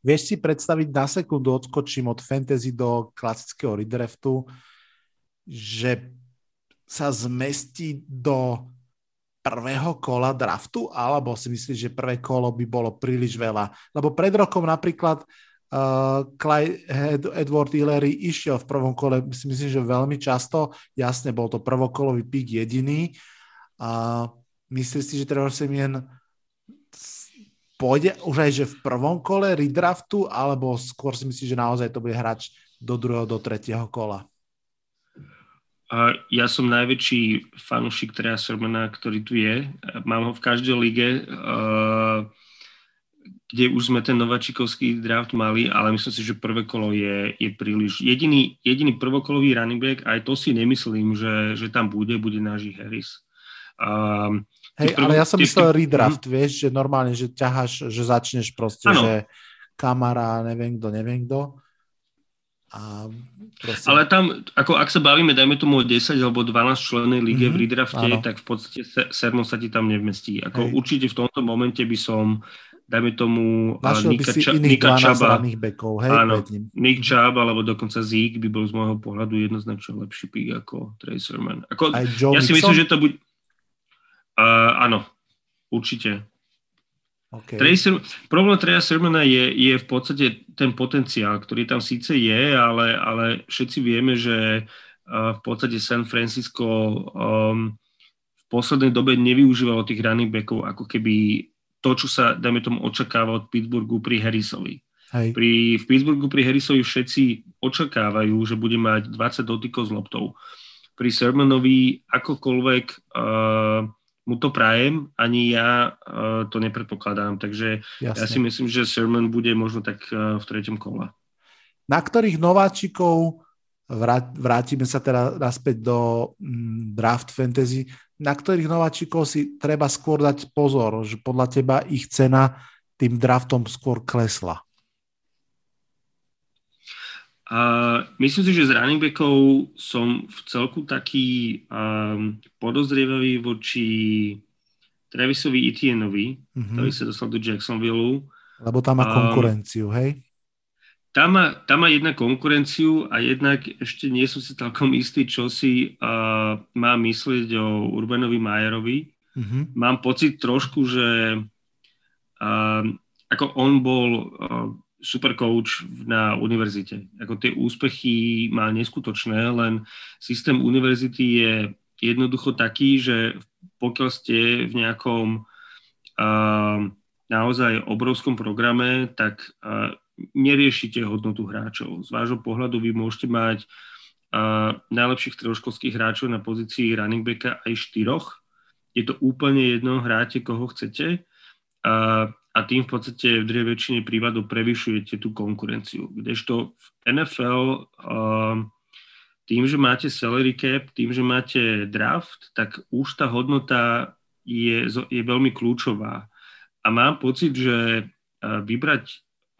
Vieš si predstaviť, na sekundu odskočím od fantasy do klasického redraftu, že sa zmestí do prvého kola draftu, alebo si myslíš, že prvé kolo by bolo príliš veľa? Lebo pred rokom napríklad uh, Clyde Edward Hillary išiel v prvom kole, si myslím, že veľmi často, jasne, bol to prvokolový pík jediný. Uh, myslíš si, že Trevor Simeon pôjde už aj že v prvom kole redraftu, alebo skôr si myslíš, že naozaj to bude hráč do druhého, do tretieho kola? Ja som najväčší fanúšik Treja Sermana, ktorý tu je. Mám ho v každej lige, kde už sme ten nováčikovský draft mali, ale myslím si, že prvé kolo je, je príliš... Jediný, jediný prvokolový running back, aj to si nemyslím, že, že tam bude, bude náš Harris. Um, Hej, ale ja som myslel redraft, mm. vieš, že normálne, že ťaháš, že začneš proste, ano. že kamara, neviem kto, neviem kto. A proste... Ale tam, ako ak sa bavíme, dajme tomu o 10 alebo 12 člennej lige mm-hmm, v redrafte, ano. tak v podstate Sermon sa ti tam nevmestí. Ako Hej. určite v tomto momente by som dajme tomu Našiel Nika, Ča- Nika Čaba, bekov, hej, áno, Nick Chubb alebo dokonca Zeke by bol z môjho pohľadu jednoznačne lepší pík ako Tracerman. Ako, Aj Joe ja Mixon? si myslím, že to bude Uh, áno, určite. Okay. Tracer, problém Treja Sermana je, je v podstate ten potenciál, ktorý tam síce je, ale, ale všetci vieme, že uh, v podstate San Francisco um, v poslednej dobe nevyužívalo tých running backov ako keby to, čo sa, dajme tomu, očakáva od Pittsburghu pri Harrisovi. Hej. Pri, v Pittsburghu pri Harrisovi všetci očakávajú, že bude mať 20 dotykov s loptou. Pri Sermanovi akokoľvek uh, mu to prajem, ani ja uh, to nepredpokladám. Takže Jasne. ja si myslím, že Sermon bude možno tak uh, v treťom kole. Na ktorých nováčikov, vrát, vrátime sa teda naspäť do mm, draft fantasy, na ktorých nováčikov si treba skôr dať pozor, že podľa teba ich cena tým draftom skôr klesla? Uh, myslím si, že z running backov som v celku taký um, podozrievavý voči Travisovi Etienovi, mm-hmm. ktorý sa dostal do Jacksonville. Lebo tam má konkurenciu, um, hej? Tam má, tam má jedna konkurenciu a jednak ešte nie som si celkom istý, čo si uh, má myslieť o Urbanovi Majerovi. Mm-hmm. Mám pocit trošku, že uh, ako on bol uh, super coach na univerzite. Ako tie úspechy má neskutočné, len systém univerzity je jednoducho taký, že pokiaľ ste v nejakom uh, naozaj obrovskom programe, tak uh, neriešite hodnotu hráčov. Z vášho pohľadu vy môžete mať uh, najlepších stredoškolských hráčov na pozícii running backa aj štyroch. Je to úplne jedno, hráte koho chcete uh, a tým v podstate v druhej väčšine prípadov prevyšujete tú konkurenciu. Kdežto v NFL uh, tým, že máte salary cap, tým, že máte draft, tak už tá hodnota je, je veľmi kľúčová. A mám pocit, že uh, vybrať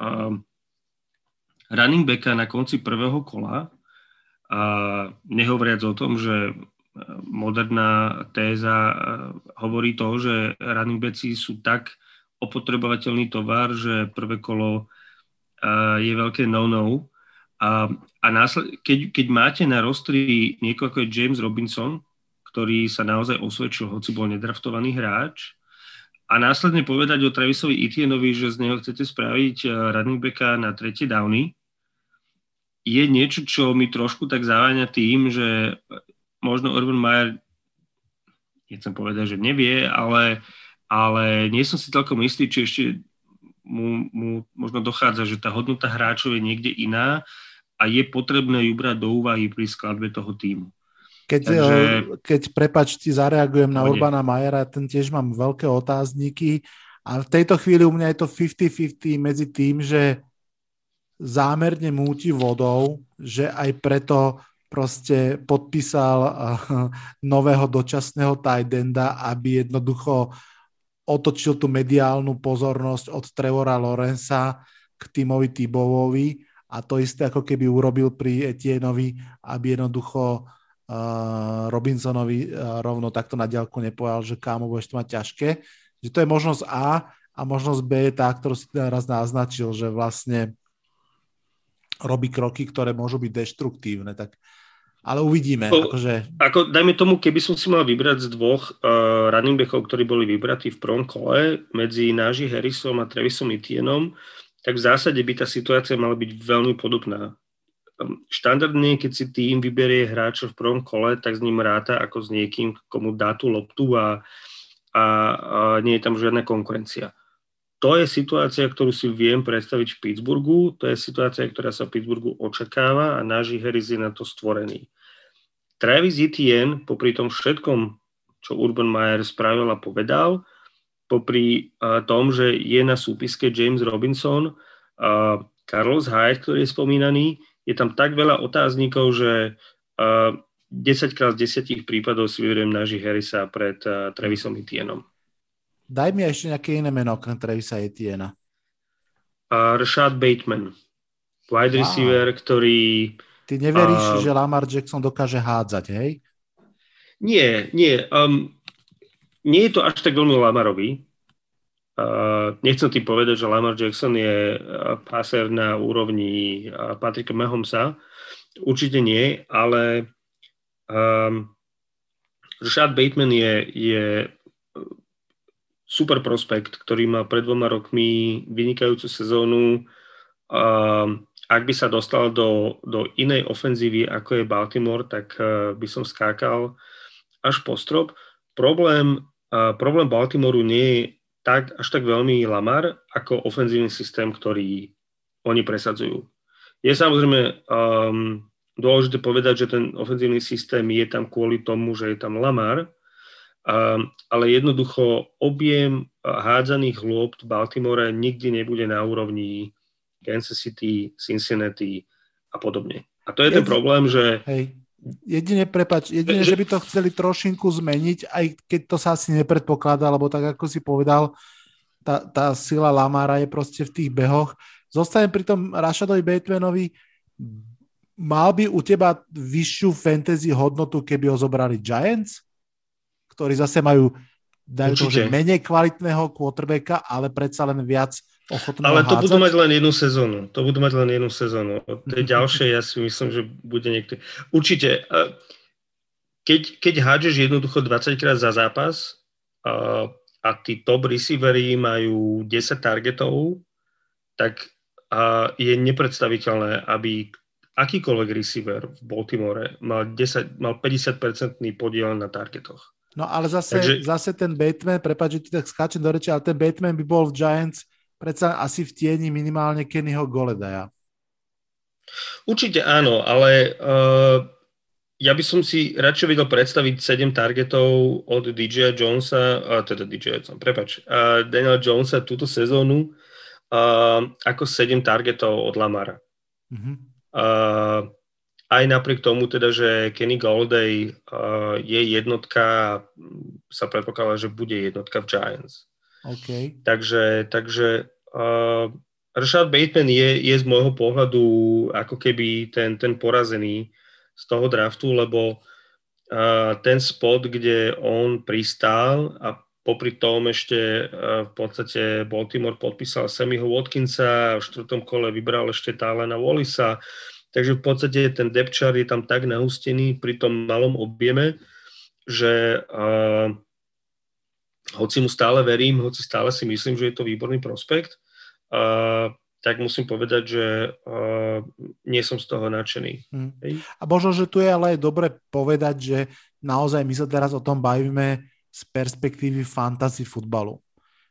uh, running backa na konci prvého kola, a nehovoriac o tom, že moderná téza hovorí to, že running backi sú tak opotrebovateľný tovar, že prvé kolo je veľké no-no. A, a násled, keď, keď máte na rostri niekoho ako je James Robinson, ktorý sa naozaj osvedčil, hoci bol nedraftovaný hráč, a následne povedať o Travisovi Etienovi, že z neho chcete spraviť running backa na tretie downy, je niečo, čo mi trošku tak zaváňa tým, že možno Urban Meyer, nechcem povedať, že nevie, ale, ale nie som si celkom istý, či ešte mu, mu možno dochádza, že tá hodnota hráčov je niekde iná a je potrebné ju brať do úvahy pri skladbe toho týmu. Keď, Takže, eh, keď prepač, ti zareagujem na Urbana Majera, ten tiež mám veľké otázniky a v tejto chvíli u mňa je to 50-50 medzi tým, že zámerne múti vodou, že aj preto proste podpísal uh, nového dočasného tijdenda, aby jednoducho otočil tú mediálnu pozornosť od Trevora Lorenza k Timovi Tibovovi a to isté ako keby urobil pri Etienovi, aby jednoducho uh, Robinsonovi uh, rovno takto na diálku nepovedal, že kámo, budeš to mať ťažké. Že to je možnosť A a možnosť B je tá, ktorú si teraz naznačil, že vlastne robí kroky, ktoré môžu byť deštruktívne, tak ale uvidíme. Ako, akože... ako, dajme tomu, keby som si mal vybrať z dvoch uh, running backov, ktorí boli vybratí v prvom kole medzi Náži Harrisom a Travisom Etienom, tak v zásade by tá situácia mala byť veľmi podobná. Um, štandardne, keď si tým vyberie hráča v prvom kole, tak s ním ráta ako s niekým, komu dá tú loptu a, a, a nie je tam žiadna konkurencia to je situácia, ktorú si viem predstaviť v Pittsburghu, to je situácia, ktorá sa v Pittsburghu očakáva a náš Harris je na to stvorený. Travis Etienne, popri tom všetkom, čo Urban Meyer spravil a povedal, popri tom, že je na súpiske James Robinson, uh, Carlos Hyde, ktorý je spomínaný, je tam tak veľa otáznikov, že uh, 10 krát z 10 prípadov si vyberiem náži Harrisa pred Travisom Etienom. Daj mi ešte nejaké iné meno okrem Travisa Etiena. Rashad Bateman. Wide receiver, ktorý... Ty neveríš, uh, že Lamar Jackson dokáže hádzať, hej? Nie, nie. Um, nie je to až tak veľmi Lamarový. Uh, nechcem ti povedať, že Lamar Jackson je paser na úrovni Patricka Mahomesa. Určite nie, ale um, Rashad Bateman je, je super prospekt, ktorý má pred dvoma rokmi vynikajúcu sezónu. Ak by sa dostal do, do inej ofenzívy, ako je Baltimore, tak e, by som skákal až po strop. Problém, problém Baltimoru nie je tak, až tak veľmi Lamar, ako ofenzívny systém, ktorý oni presadzujú. Je samozrejme um, dôležité povedať, že ten ofenzívny systém je tam kvôli tomu, že je tam Lamar, ale jednoducho objem hádzaných hlôb v Baltimore nikdy nebude na úrovni Kansas City, Cincinnati a podobne. A to je ten problém, že... Hej. Jedine, prepač, jedine, že by to chceli trošinku zmeniť, aj keď to sa asi nepredpokladá, lebo tak ako si povedal, tá, tá sila Lamara je proste v tých behoch. Zostanem pri tom Rašadovi Batemanovi, mal by u teba vyššiu fantasy hodnotu, keby ho zobrali Giants? ktorí zase majú dajú to, že menej kvalitného quarterbacka, ale predsa len viac ochotného Ale to hádzať. budú mať len jednu sezónu. To budú mať len jednu sezónu. Od tej ďalšej ja si myslím, že bude niekto... Určite. Keď, keď hádžeš jednoducho 20 krát za zápas a, a tí top receivery majú 10 targetov, tak a je nepredstaviteľné, aby akýkoľvek receiver v Baltimore mal, 10, mal 50-percentný podiel na targetoch. No ale zase, Takže... zase ten Batman, prepáč, že ti tak skáčem do reči, ale ten Batman by bol v Giants predsa asi v tieni minimálne Kennyho Goledaja. Určite áno, ale uh, ja by som si radšej vedel predstaviť 7 targetov od DJ Jonesa, a teda DJ, prepač, uh, Daniela Jonesa túto sezónu uh, ako 7 targetov od Lamara. Mm-hmm. Uh, aj napriek tomu teda, že Kenny Golday uh, je jednotka, sa predpokladá, že bude jednotka v Giants. Okay. Takže, takže uh, Rashad Bateman je, je z môjho pohľadu ako keby ten, ten porazený z toho draftu, lebo uh, ten spot, kde on pristál a popri tom ešte uh, v podstate Baltimore podpísal Sammyho Watkinsa, v štvrtom kole vybral ešte Talena Wallisa, takže v podstate ten depth chart je tam tak nahustený pri tom malom objeme, že uh, hoci mu stále verím, hoci stále si myslím, že je to výborný prospekt, uh, tak musím povedať, že uh, nie som z toho nadšený. Hmm. A možno, že tu je ale aj dobre povedať, že naozaj my sa teraz o tom bavíme z perspektívy fantasy futbalu.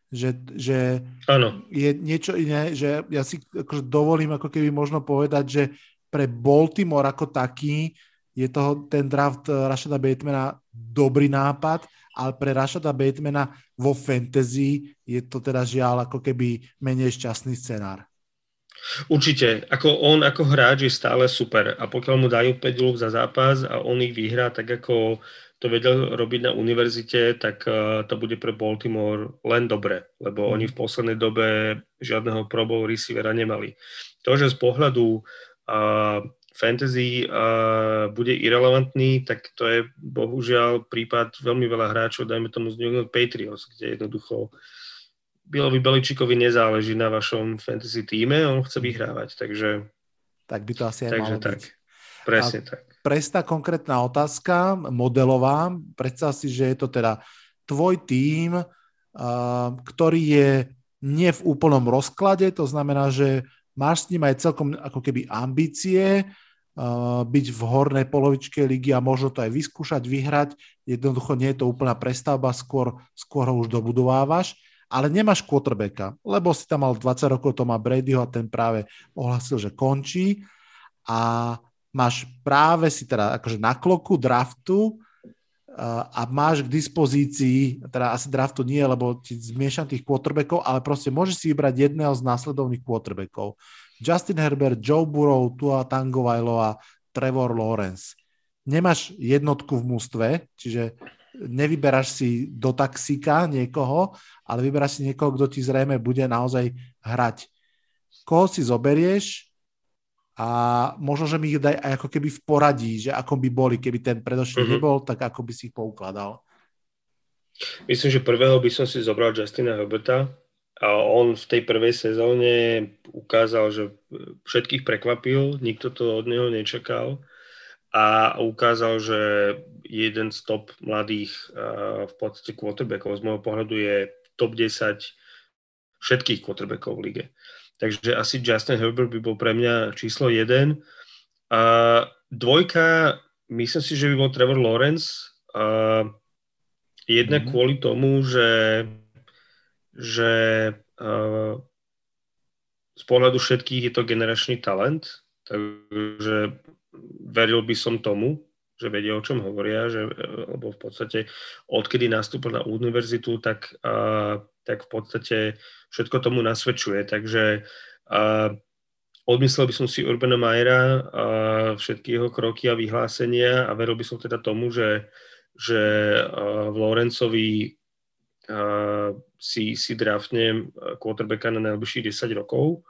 Že, že ano. je niečo iné, že ja si akože dovolím ako keby možno povedať, že pre Baltimore ako taký je toho, ten draft Rashada Batemana dobrý nápad, ale pre Rashada Batemana vo fantasy je to teda žiaľ ako keby menej šťastný scenár. Určite, ako on ako hráč je stále super a pokiaľ mu dajú 5 úloh za zápas a on ich vyhrá tak ako to vedel robiť na univerzite, tak uh, to bude pre Baltimore len dobre, lebo mm. oni v poslednej dobe žiadneho Pro Bowl receivera nemali. To, že z pohľadu uh, fantasy uh, bude irrelevantný, tak to je bohužiaľ prípad veľmi veľa hráčov, dajme tomu z New England Patriots, kde jednoducho Bilovi Beličikovi nezáleží na vašom fantasy týme, on chce vyhrávať, takže... Tak by to asi aj takže malo tak. byť. Presne A tak. Presná konkrétna otázka, modelová. Predstav si, že je to teda tvoj tím, uh, ktorý je nie v úplnom rozklade, to znamená, že máš s ním aj celkom ako keby ambície, byť v hornej polovičke ligy a možno to aj vyskúšať, vyhrať. Jednoducho nie je to úplná prestavba, skôr, skôr ho už dobudovávaš ale nemáš quarterbacka, lebo si tam mal 20 rokov Toma Bradyho a ten práve ohlasil, že končí a máš práve si teda akože na kloku draftu a máš k dispozícii, teda asi draftu nie, lebo ti zmiešam tých quarterbackov, ale proste môžeš si vybrať jedného z následovných quarterbackov. Justin Herbert, Joe Burrow, Tua Tangovailoa, Trevor Lawrence. Nemáš jednotku v mústve, čiže nevyberáš si do taxíka niekoho, ale vyberáš si niekoho, kto ti zrejme bude naozaj hrať. Koho si zoberieš a možno, že mi ich daj aj ako keby v poradí, že ako by boli, keby ten predošlý mm-hmm. nebol, tak ako by si ich poukladal. Myslím, že prvého by som si zobral Justina Herberta a on v tej prvej sezóne ukázal, že všetkých prekvapil, nikto to od neho nečakal a ukázal, že jeden z top mladých v podstate quarterbackov z môjho pohľadu je top 10 všetkých quarterbackov v lige. Takže asi Justin Herbert by bol pre mňa číslo 1. A dvojka, myslím si, že by bol Trevor Lawrence. A jednak mm-hmm. kvôli tomu, že, že uh, z pohľadu všetkých je to generačný talent, takže veril by som tomu, že vedia, o čom hovoria, že, lebo v podstate odkedy nastúpil na univerzitu, tak, a, tak v podstate všetko tomu nasvedčuje. Takže a, odmyslel by som si Urbana Majera a všetky jeho kroky a vyhlásenia a veril by som teda tomu, že, že v Lorencovi a, si, si draftne quarterbacka na najbližších 10 rokov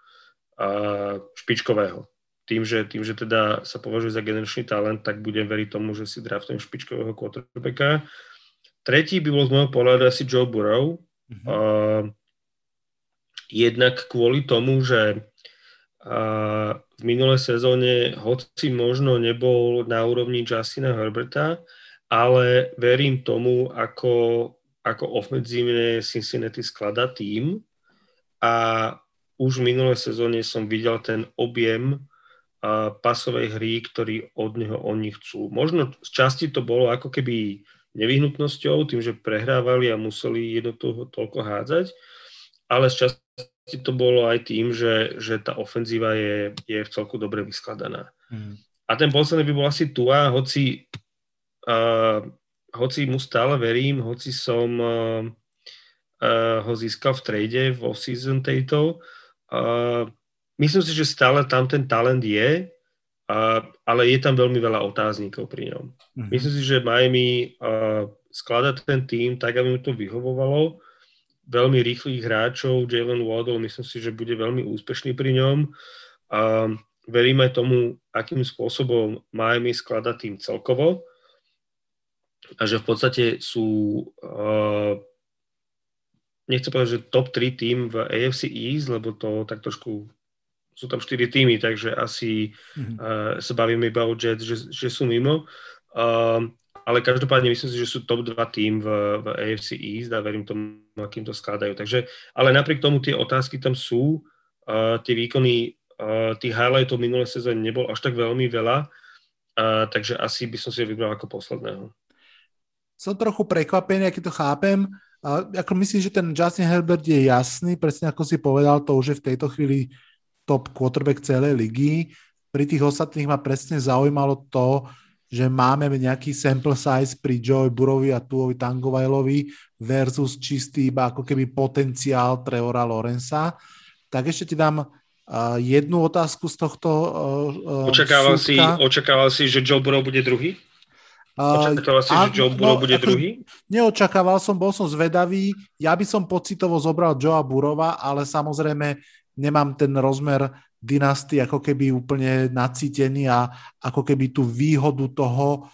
a, špičkového tým, že, tým, že teda sa považuje za generačný talent, tak budem veriť tomu, že si draftujem špičkového quarterbacka. Tretí by bol z môjho pohľadu asi Joe Burrow. Mm-hmm. Uh, jednak kvôli tomu, že uh, v minulej sezóne, hoci možno nebol na úrovni Justina Herberta, ale verím tomu, ako, ako ofenzívne Cincinnati skladá tým a už v minulej sezóne som videl ten objem pasovej hry, ktorý od neho oni chcú. Možno z časti to bolo ako keby nevyhnutnosťou, tým, že prehrávali a museli jednoducho toľko hádzať, ale z časti to bolo aj tým, že, že tá ofenzíva je, je v celku dobre vyskladaná. Mm. A ten posledný by bol asi Tua, hoci uh, hoci mu stále verím, hoci som uh, uh, ho získal v trade v off-season tejto, uh, myslím si, že stále tam ten talent je, uh, ale je tam veľmi veľa otáznikov pri ňom. Mm-hmm. Myslím si, že Miami uh, skladá ten tým tak, aby mu to vyhovovalo. Veľmi rýchlych hráčov, Jalen Waddle, myslím si, že bude veľmi úspešný pri ňom. Uh, verím aj tomu, akým spôsobom Miami skladá tým celkovo a že v podstate sú, uh, nechcem povedať, že top 3 tým v AFC East, lebo to tak trošku sú tam 4 týmy, takže asi mm-hmm. uh, sa bavíme iba o Jets, že, že sú mimo. Uh, ale každopádne myslím si, že sú top 2 tým v, v AFC East a verím tomu, akým to skladajú. Takže, ale napriek tomu tie otázky tam sú, uh, tie výkony, uh, tých highlightov minulé sezóny nebol až tak veľmi veľa, uh, takže asi by som si ho vybral ako posledného som trochu prekvapený, aký to chápem. A ako myslím, že ten Justin Herbert je jasný, presne ako si povedal, to už je v tejto chvíli top quarterback celej ligy. Pri tých ostatných ma presne zaujímalo to, že máme nejaký sample size pri Joey Burovi a Tuovi Tangovajlovi versus čistý iba ako keby potenciál Trevora Lorenza. Tak ešte ti dám jednu otázku z tohto uh, očakával, si, očakával si, že Joe Burrow bude druhý? Očakával si, že Joe Burrow no, bude ako, druhý? Neočakával som, bol som zvedavý. Ja by som pocitovo zobral Joea Burova, ale samozrejme nemám ten rozmer dynasty ako keby úplne nacítený a ako keby tú výhodu toho,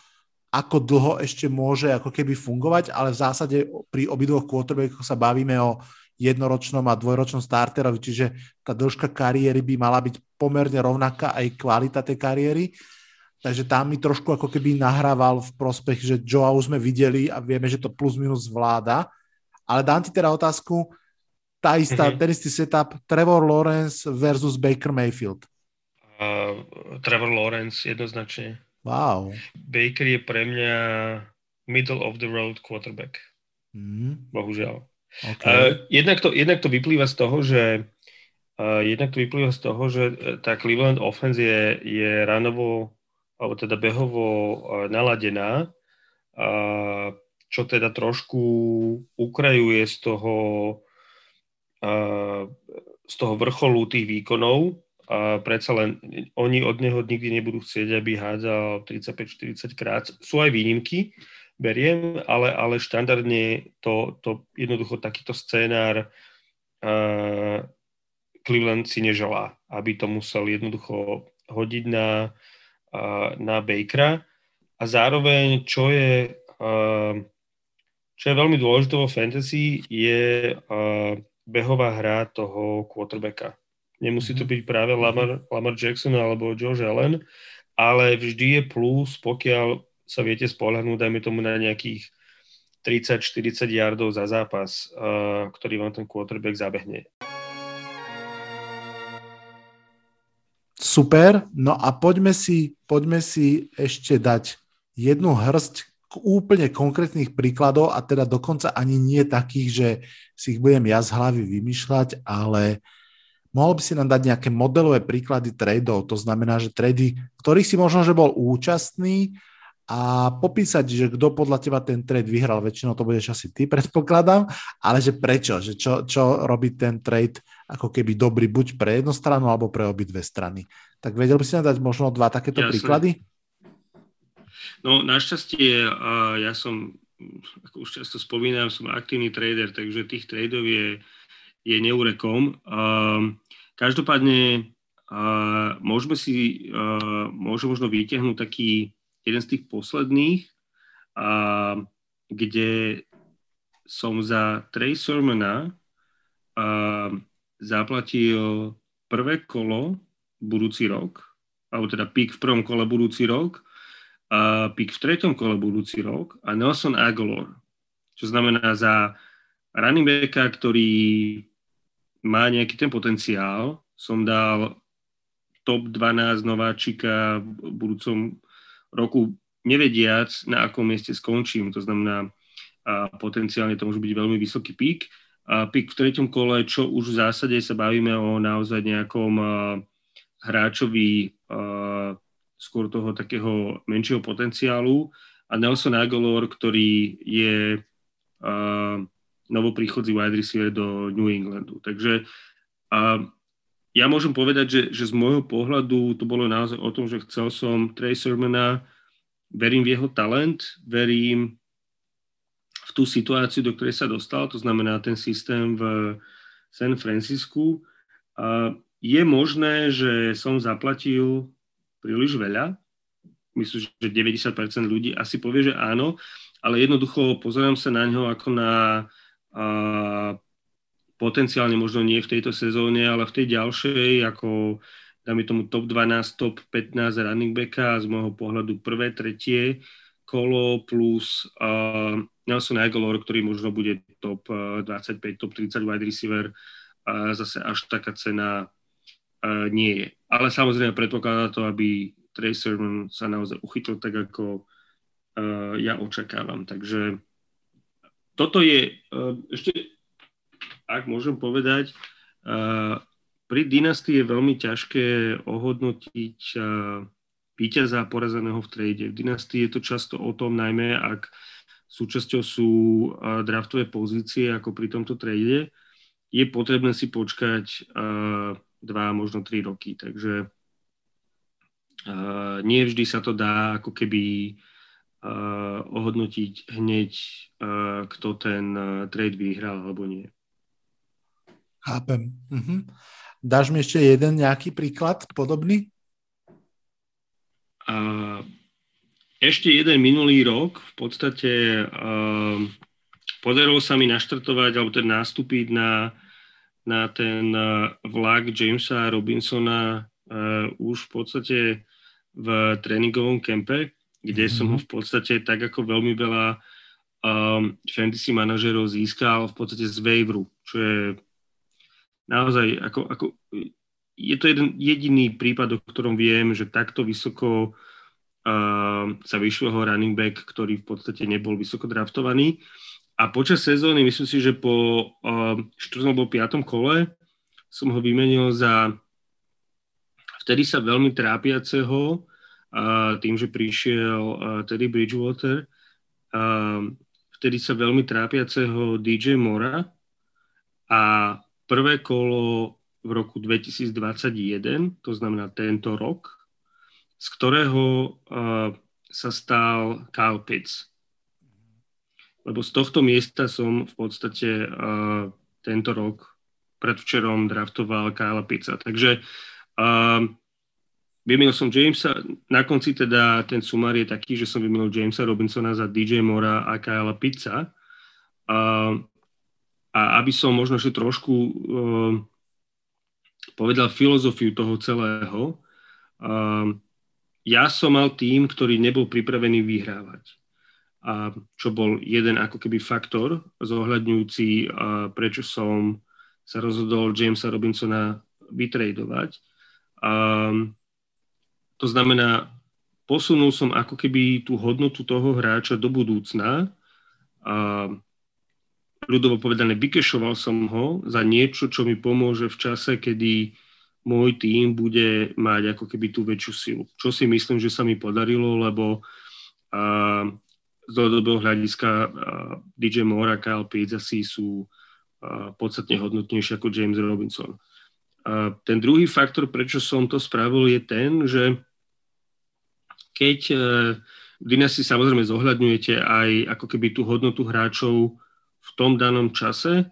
ako dlho ešte môže ako keby fungovať, ale v zásade pri obidvoch quarterbackoch sa bavíme o jednoročnom a dvojročnom starterovi, čiže tá dĺžka kariéry by mala byť pomerne rovnaká aj kvalita tej kariéry. Takže tam mi trošku ako keby nahrával v prospech, že Joa už sme videli a vieme, že to plus minus zvláda. Ale dám ti teda otázku, tá istá, mm-hmm. ten istý setup, Trevor Lawrence versus Baker Mayfield. Uh, Trevor Lawrence jednoznačne. Wow. Baker je pre mňa middle of the road quarterback. Mm. Bohužiaľ. Okay. Uh, jednak, to, jednak to vyplýva z toho, že uh, jednak to vyplýva z toho, že tá Cleveland offense je, je ranovo alebo teda behovo e, naladená, čo teda trošku ukrajuje z toho, z toho vrcholu tých výkonov. A predsa len oni od neho nikdy nebudú chcieť, aby hádzal 35-40 krát. Sú aj výnimky, beriem, ale, ale štandardne to, to jednoducho takýto scénár uh, Cleveland si neželá, aby to musel jednoducho hodiť na na Bakera a zároveň, čo je, čo je veľmi dôležité vo fantasy, je behová hra toho quarterbacka. Nemusí to mhm. byť práve Lamar, Lamar Jackson alebo Josh Allen, ale vždy je plus, pokiaľ sa viete spolahnúť, dajme tomu na nejakých 30-40 yardov za zápas, ktorý vám ten quarterback zabehne. Super, no a poďme si, poďme si ešte dať jednu hrst úplne konkrétnych príkladov a teda dokonca ani nie takých, že si ich budem ja z hlavy vymýšľať, ale mohol by si nám dať nejaké modelové príklady tradeov, to znamená, že trady, ktorých si možno, že bol účastný a popísať, že kto podľa teba ten trade vyhral, väčšinou to budeš asi ty, predpokladám, ale že prečo, že čo, čo robí ten trade ako keby dobrý buď pre jednu stranu alebo pre obidve strany. Tak vedel by si nám dať možno dva takéto Jasne. príklady? No našťastie uh, ja som, ako už často spomínam, som aktívny trader, takže tých tradeov je, je neurekom. Uh, každopádne uh, môžeme si, môžeme možno vytiahnuť taký jeden z tých posledných, kde som za Trey Sermona uh, zaplatil prvé kolo budúci rok, alebo teda pík v prvom kole budúci rok, a pík v treťom kole budúci rok a Nelson Aguilar, čo znamená za running backa, ktorý má nejaký ten potenciál, som dal top 12 nováčika v budúcom roku, nevediac, na akom mieste skončím. To znamená, a potenciálne to môže byť veľmi vysoký pík a pik v treťom kole, čo už v zásade sa bavíme o naozaj nejakom hráčovi skôr toho takého menšieho potenciálu a Nelson Aguilar, ktorý je novopríchodzí wide receiver do New Englandu. Takže ja môžem povedať, že, že z môjho pohľadu to bolo naozaj o tom, že chcel som Trey Sermona, verím v jeho talent, verím tú situáciu, do ktorej sa dostal, to znamená ten systém v San Francisku. Je možné, že som zaplatil príliš veľa, myslím, že 90% ľudí asi povie, že áno, ale jednoducho pozerám sa na ňo ako na potenciálne možno nie v tejto sezóne, ale v tej ďalšej, ako dáme tomu top 12, top 15 running backa z môjho pohľadu prvé, tretie kolo plus Nelson Aguilar, ktorý možno bude top 25, top 30 wide receiver, uh, zase až taká cena uh, nie je. Ale samozrejme predpokladá to, aby Trey Sermon sa naozaj uchytil tak, ako uh, ja očakávam. Takže toto je, uh, ešte ak môžem povedať, uh, pri dynastii je veľmi ťažké ohodnotiť uh, víťaza porazeného v trade. V dynastii je to často o tom, najmä ak súčasťou sú draftové pozície, ako pri tomto trade, je potrebné si počkať dva, možno tri roky. Takže nie vždy sa to dá ako keby ohodnotiť hneď, kto ten trade vyhral alebo nie. Chápem. Uh-huh. Dáš mi ešte jeden nejaký príklad podobný? Uh, ešte jeden minulý rok v podstate uh, podarilo sa mi naštartovať alebo teda nastúpiť na, na ten uh, vlak Jamesa Robinsona uh, už v podstate v tréningovom kempe, kde mm-hmm. som ho v podstate tak ako veľmi veľa um, fantasy manažerov získal v podstate z waveru, čo je naozaj ako, ako je to jeden jediný prípad, o ktorom viem, že takto vysoko uh, sa vyšiel ho running back, ktorý v podstate nebol vysoko draftovaný. A počas sezóny, myslím si, že po uh, 4. alebo 5. kole som ho vymenil za vtedy sa veľmi trápiaceho tým, že prišiel Teddy Bridgewater, vtedy sa veľmi trápiaceho DJ Mora a prvé kolo v roku 2021, to znamená tento rok, z ktorého uh, sa stal Kyle Pitts. Lebo z tohto miesta som v podstate uh, tento rok predvčerom draftoval Kyle Pitsa. Takže Uh, vymenil som Jamesa, na konci teda ten sumár je taký, že som vymenil Jamesa Robinsona za DJ Mora a Kyla Pizza. Uh, a aby som možno ešte trošku uh, povedal filozofiu toho celého, uh, ja som mal tým, ktorý nebol pripravený vyhrávať. A čo bol jeden ako keby faktor zohľadňujúci, prečo som sa rozhodol Jamesa Robinsona vytredovať. Um, to znamená, posunul som ako keby tú hodnotu toho hráča do budúcna a ľudovo povedané, vykešoval som ho za niečo, čo mi pomôže v čase, kedy môj tým bude mať ako keby tú väčšiu silu. Čo si myslím, že sa mi podarilo, lebo uh, z dlhodobého hľadiska uh, DJ Moore a Kyle Pitts asi sú uh, podstatne hodnotnejšie ako James Robinson. A ten druhý faktor, prečo som to spravil, je ten, že keď e, v Dynasty samozrejme zohľadňujete aj ako keby tú hodnotu hráčov v tom danom čase,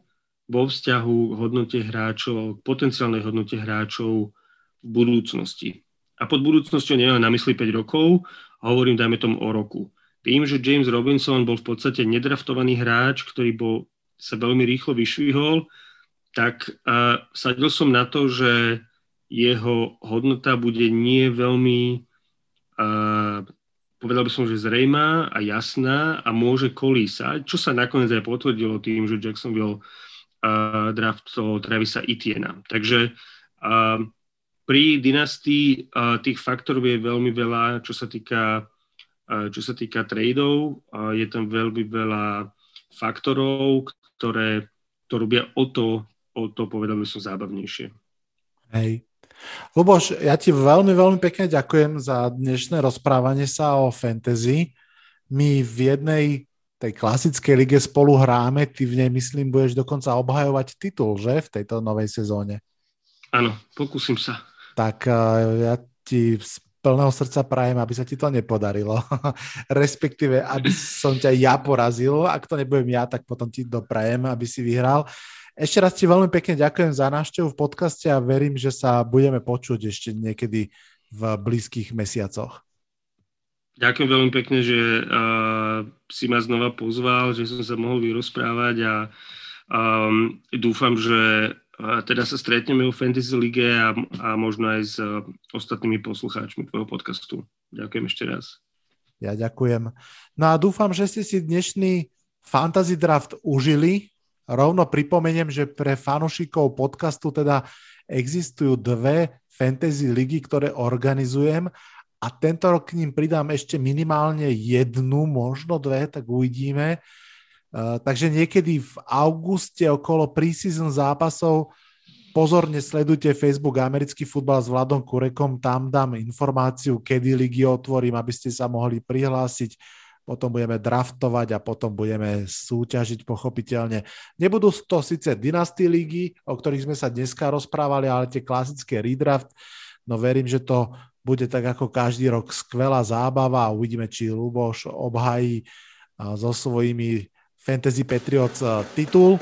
vo vzťahu k hodnote hráčov, k potenciálnej hodnote hráčov v budúcnosti. A pod budúcnosťou nemám na mysli 5 rokov, hovorím dajme tomu o roku. Tým, že James Robinson bol v podstate nedraftovaný hráč, ktorý bol, sa veľmi rýchlo vyšvihol, tak uh, sadil som na to, že jeho hodnota bude nie veľmi, uh, povedal by som, že zrejmá a jasná a môže kolísať, čo sa nakoniec aj potvrdilo tým, že Jacksonville uh, draftol Travisa Etiena. Takže uh, pri dynastii uh, tých faktorov je veľmi veľa, čo sa týka, uh, týka tradeov. Uh, je tam veľmi veľa faktorov, ktoré to robia o to o to povedal by som zábavnejšie. Hej. Luboš, ja ti veľmi, veľmi pekne ďakujem za dnešné rozprávanie sa o fantasy. my v jednej tej klasickej lige spolu hráme, ty v nej myslím budeš dokonca obhajovať titul, že v tejto novej sezóne. Áno, pokúsim sa. Tak ja ti z plného srdca prajem, aby sa ti to nepodarilo. Respektíve, aby som ťa ja porazil. Ak to nebudem ja, tak potom ti doprajem, aby si vyhral. Ešte raz ti veľmi pekne ďakujem za návštevu v podcaste a verím, že sa budeme počuť ešte niekedy v blízkych mesiacoch. Ďakujem veľmi pekne, že uh, si ma znova pozval, že som sa mohol vyrozprávať a um, dúfam, že uh, teda sa stretneme v Fantasy Lige a, a možno aj s uh, ostatnými poslucháčmi tvojho podcastu. Ďakujem ešte raz. Ja ďakujem. No a dúfam, že ste si dnešný Fantasy Draft užili. Rovno pripomeniem, že pre fanúšikov podcastu teda existujú dve fantasy ligy, ktoré organizujem a tento rok k ním pridám ešte minimálne jednu, možno dve, tak uvidíme. Uh, takže niekedy v auguste okolo preseason zápasov pozorne sledujte Facebook Americký futbal s Vladom Kurekom, tam dám informáciu, kedy ligy otvorím, aby ste sa mohli prihlásiť, potom budeme draftovať a potom budeme súťažiť pochopiteľne. Nebudú to síce dynasty ligy, o ktorých sme sa dneska rozprávali, ale tie klasické redraft, no verím, že to bude tak ako každý rok skvelá zábava a uvidíme, či Luboš obhají so svojimi Fantasy Patriots titul.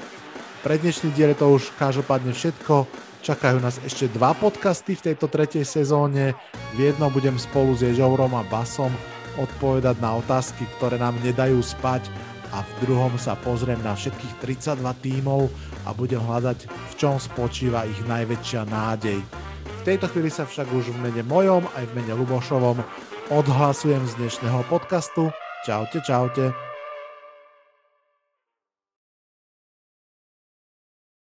Pre dnešný diel je to už každopádne všetko. Čakajú nás ešte dva podcasty v tejto tretej sezóne. V jednom budem spolu s Ježovrom a Basom odpovedať na otázky, ktoré nám nedajú spať a v druhom sa pozriem na všetkých 32 tímov a budem hľadať, v čom spočíva ich najväčšia nádej. V tejto chvíli sa však už v mene mojom aj v mene Lubošovom odhlasujem z dnešného podcastu. Čaute, čaute.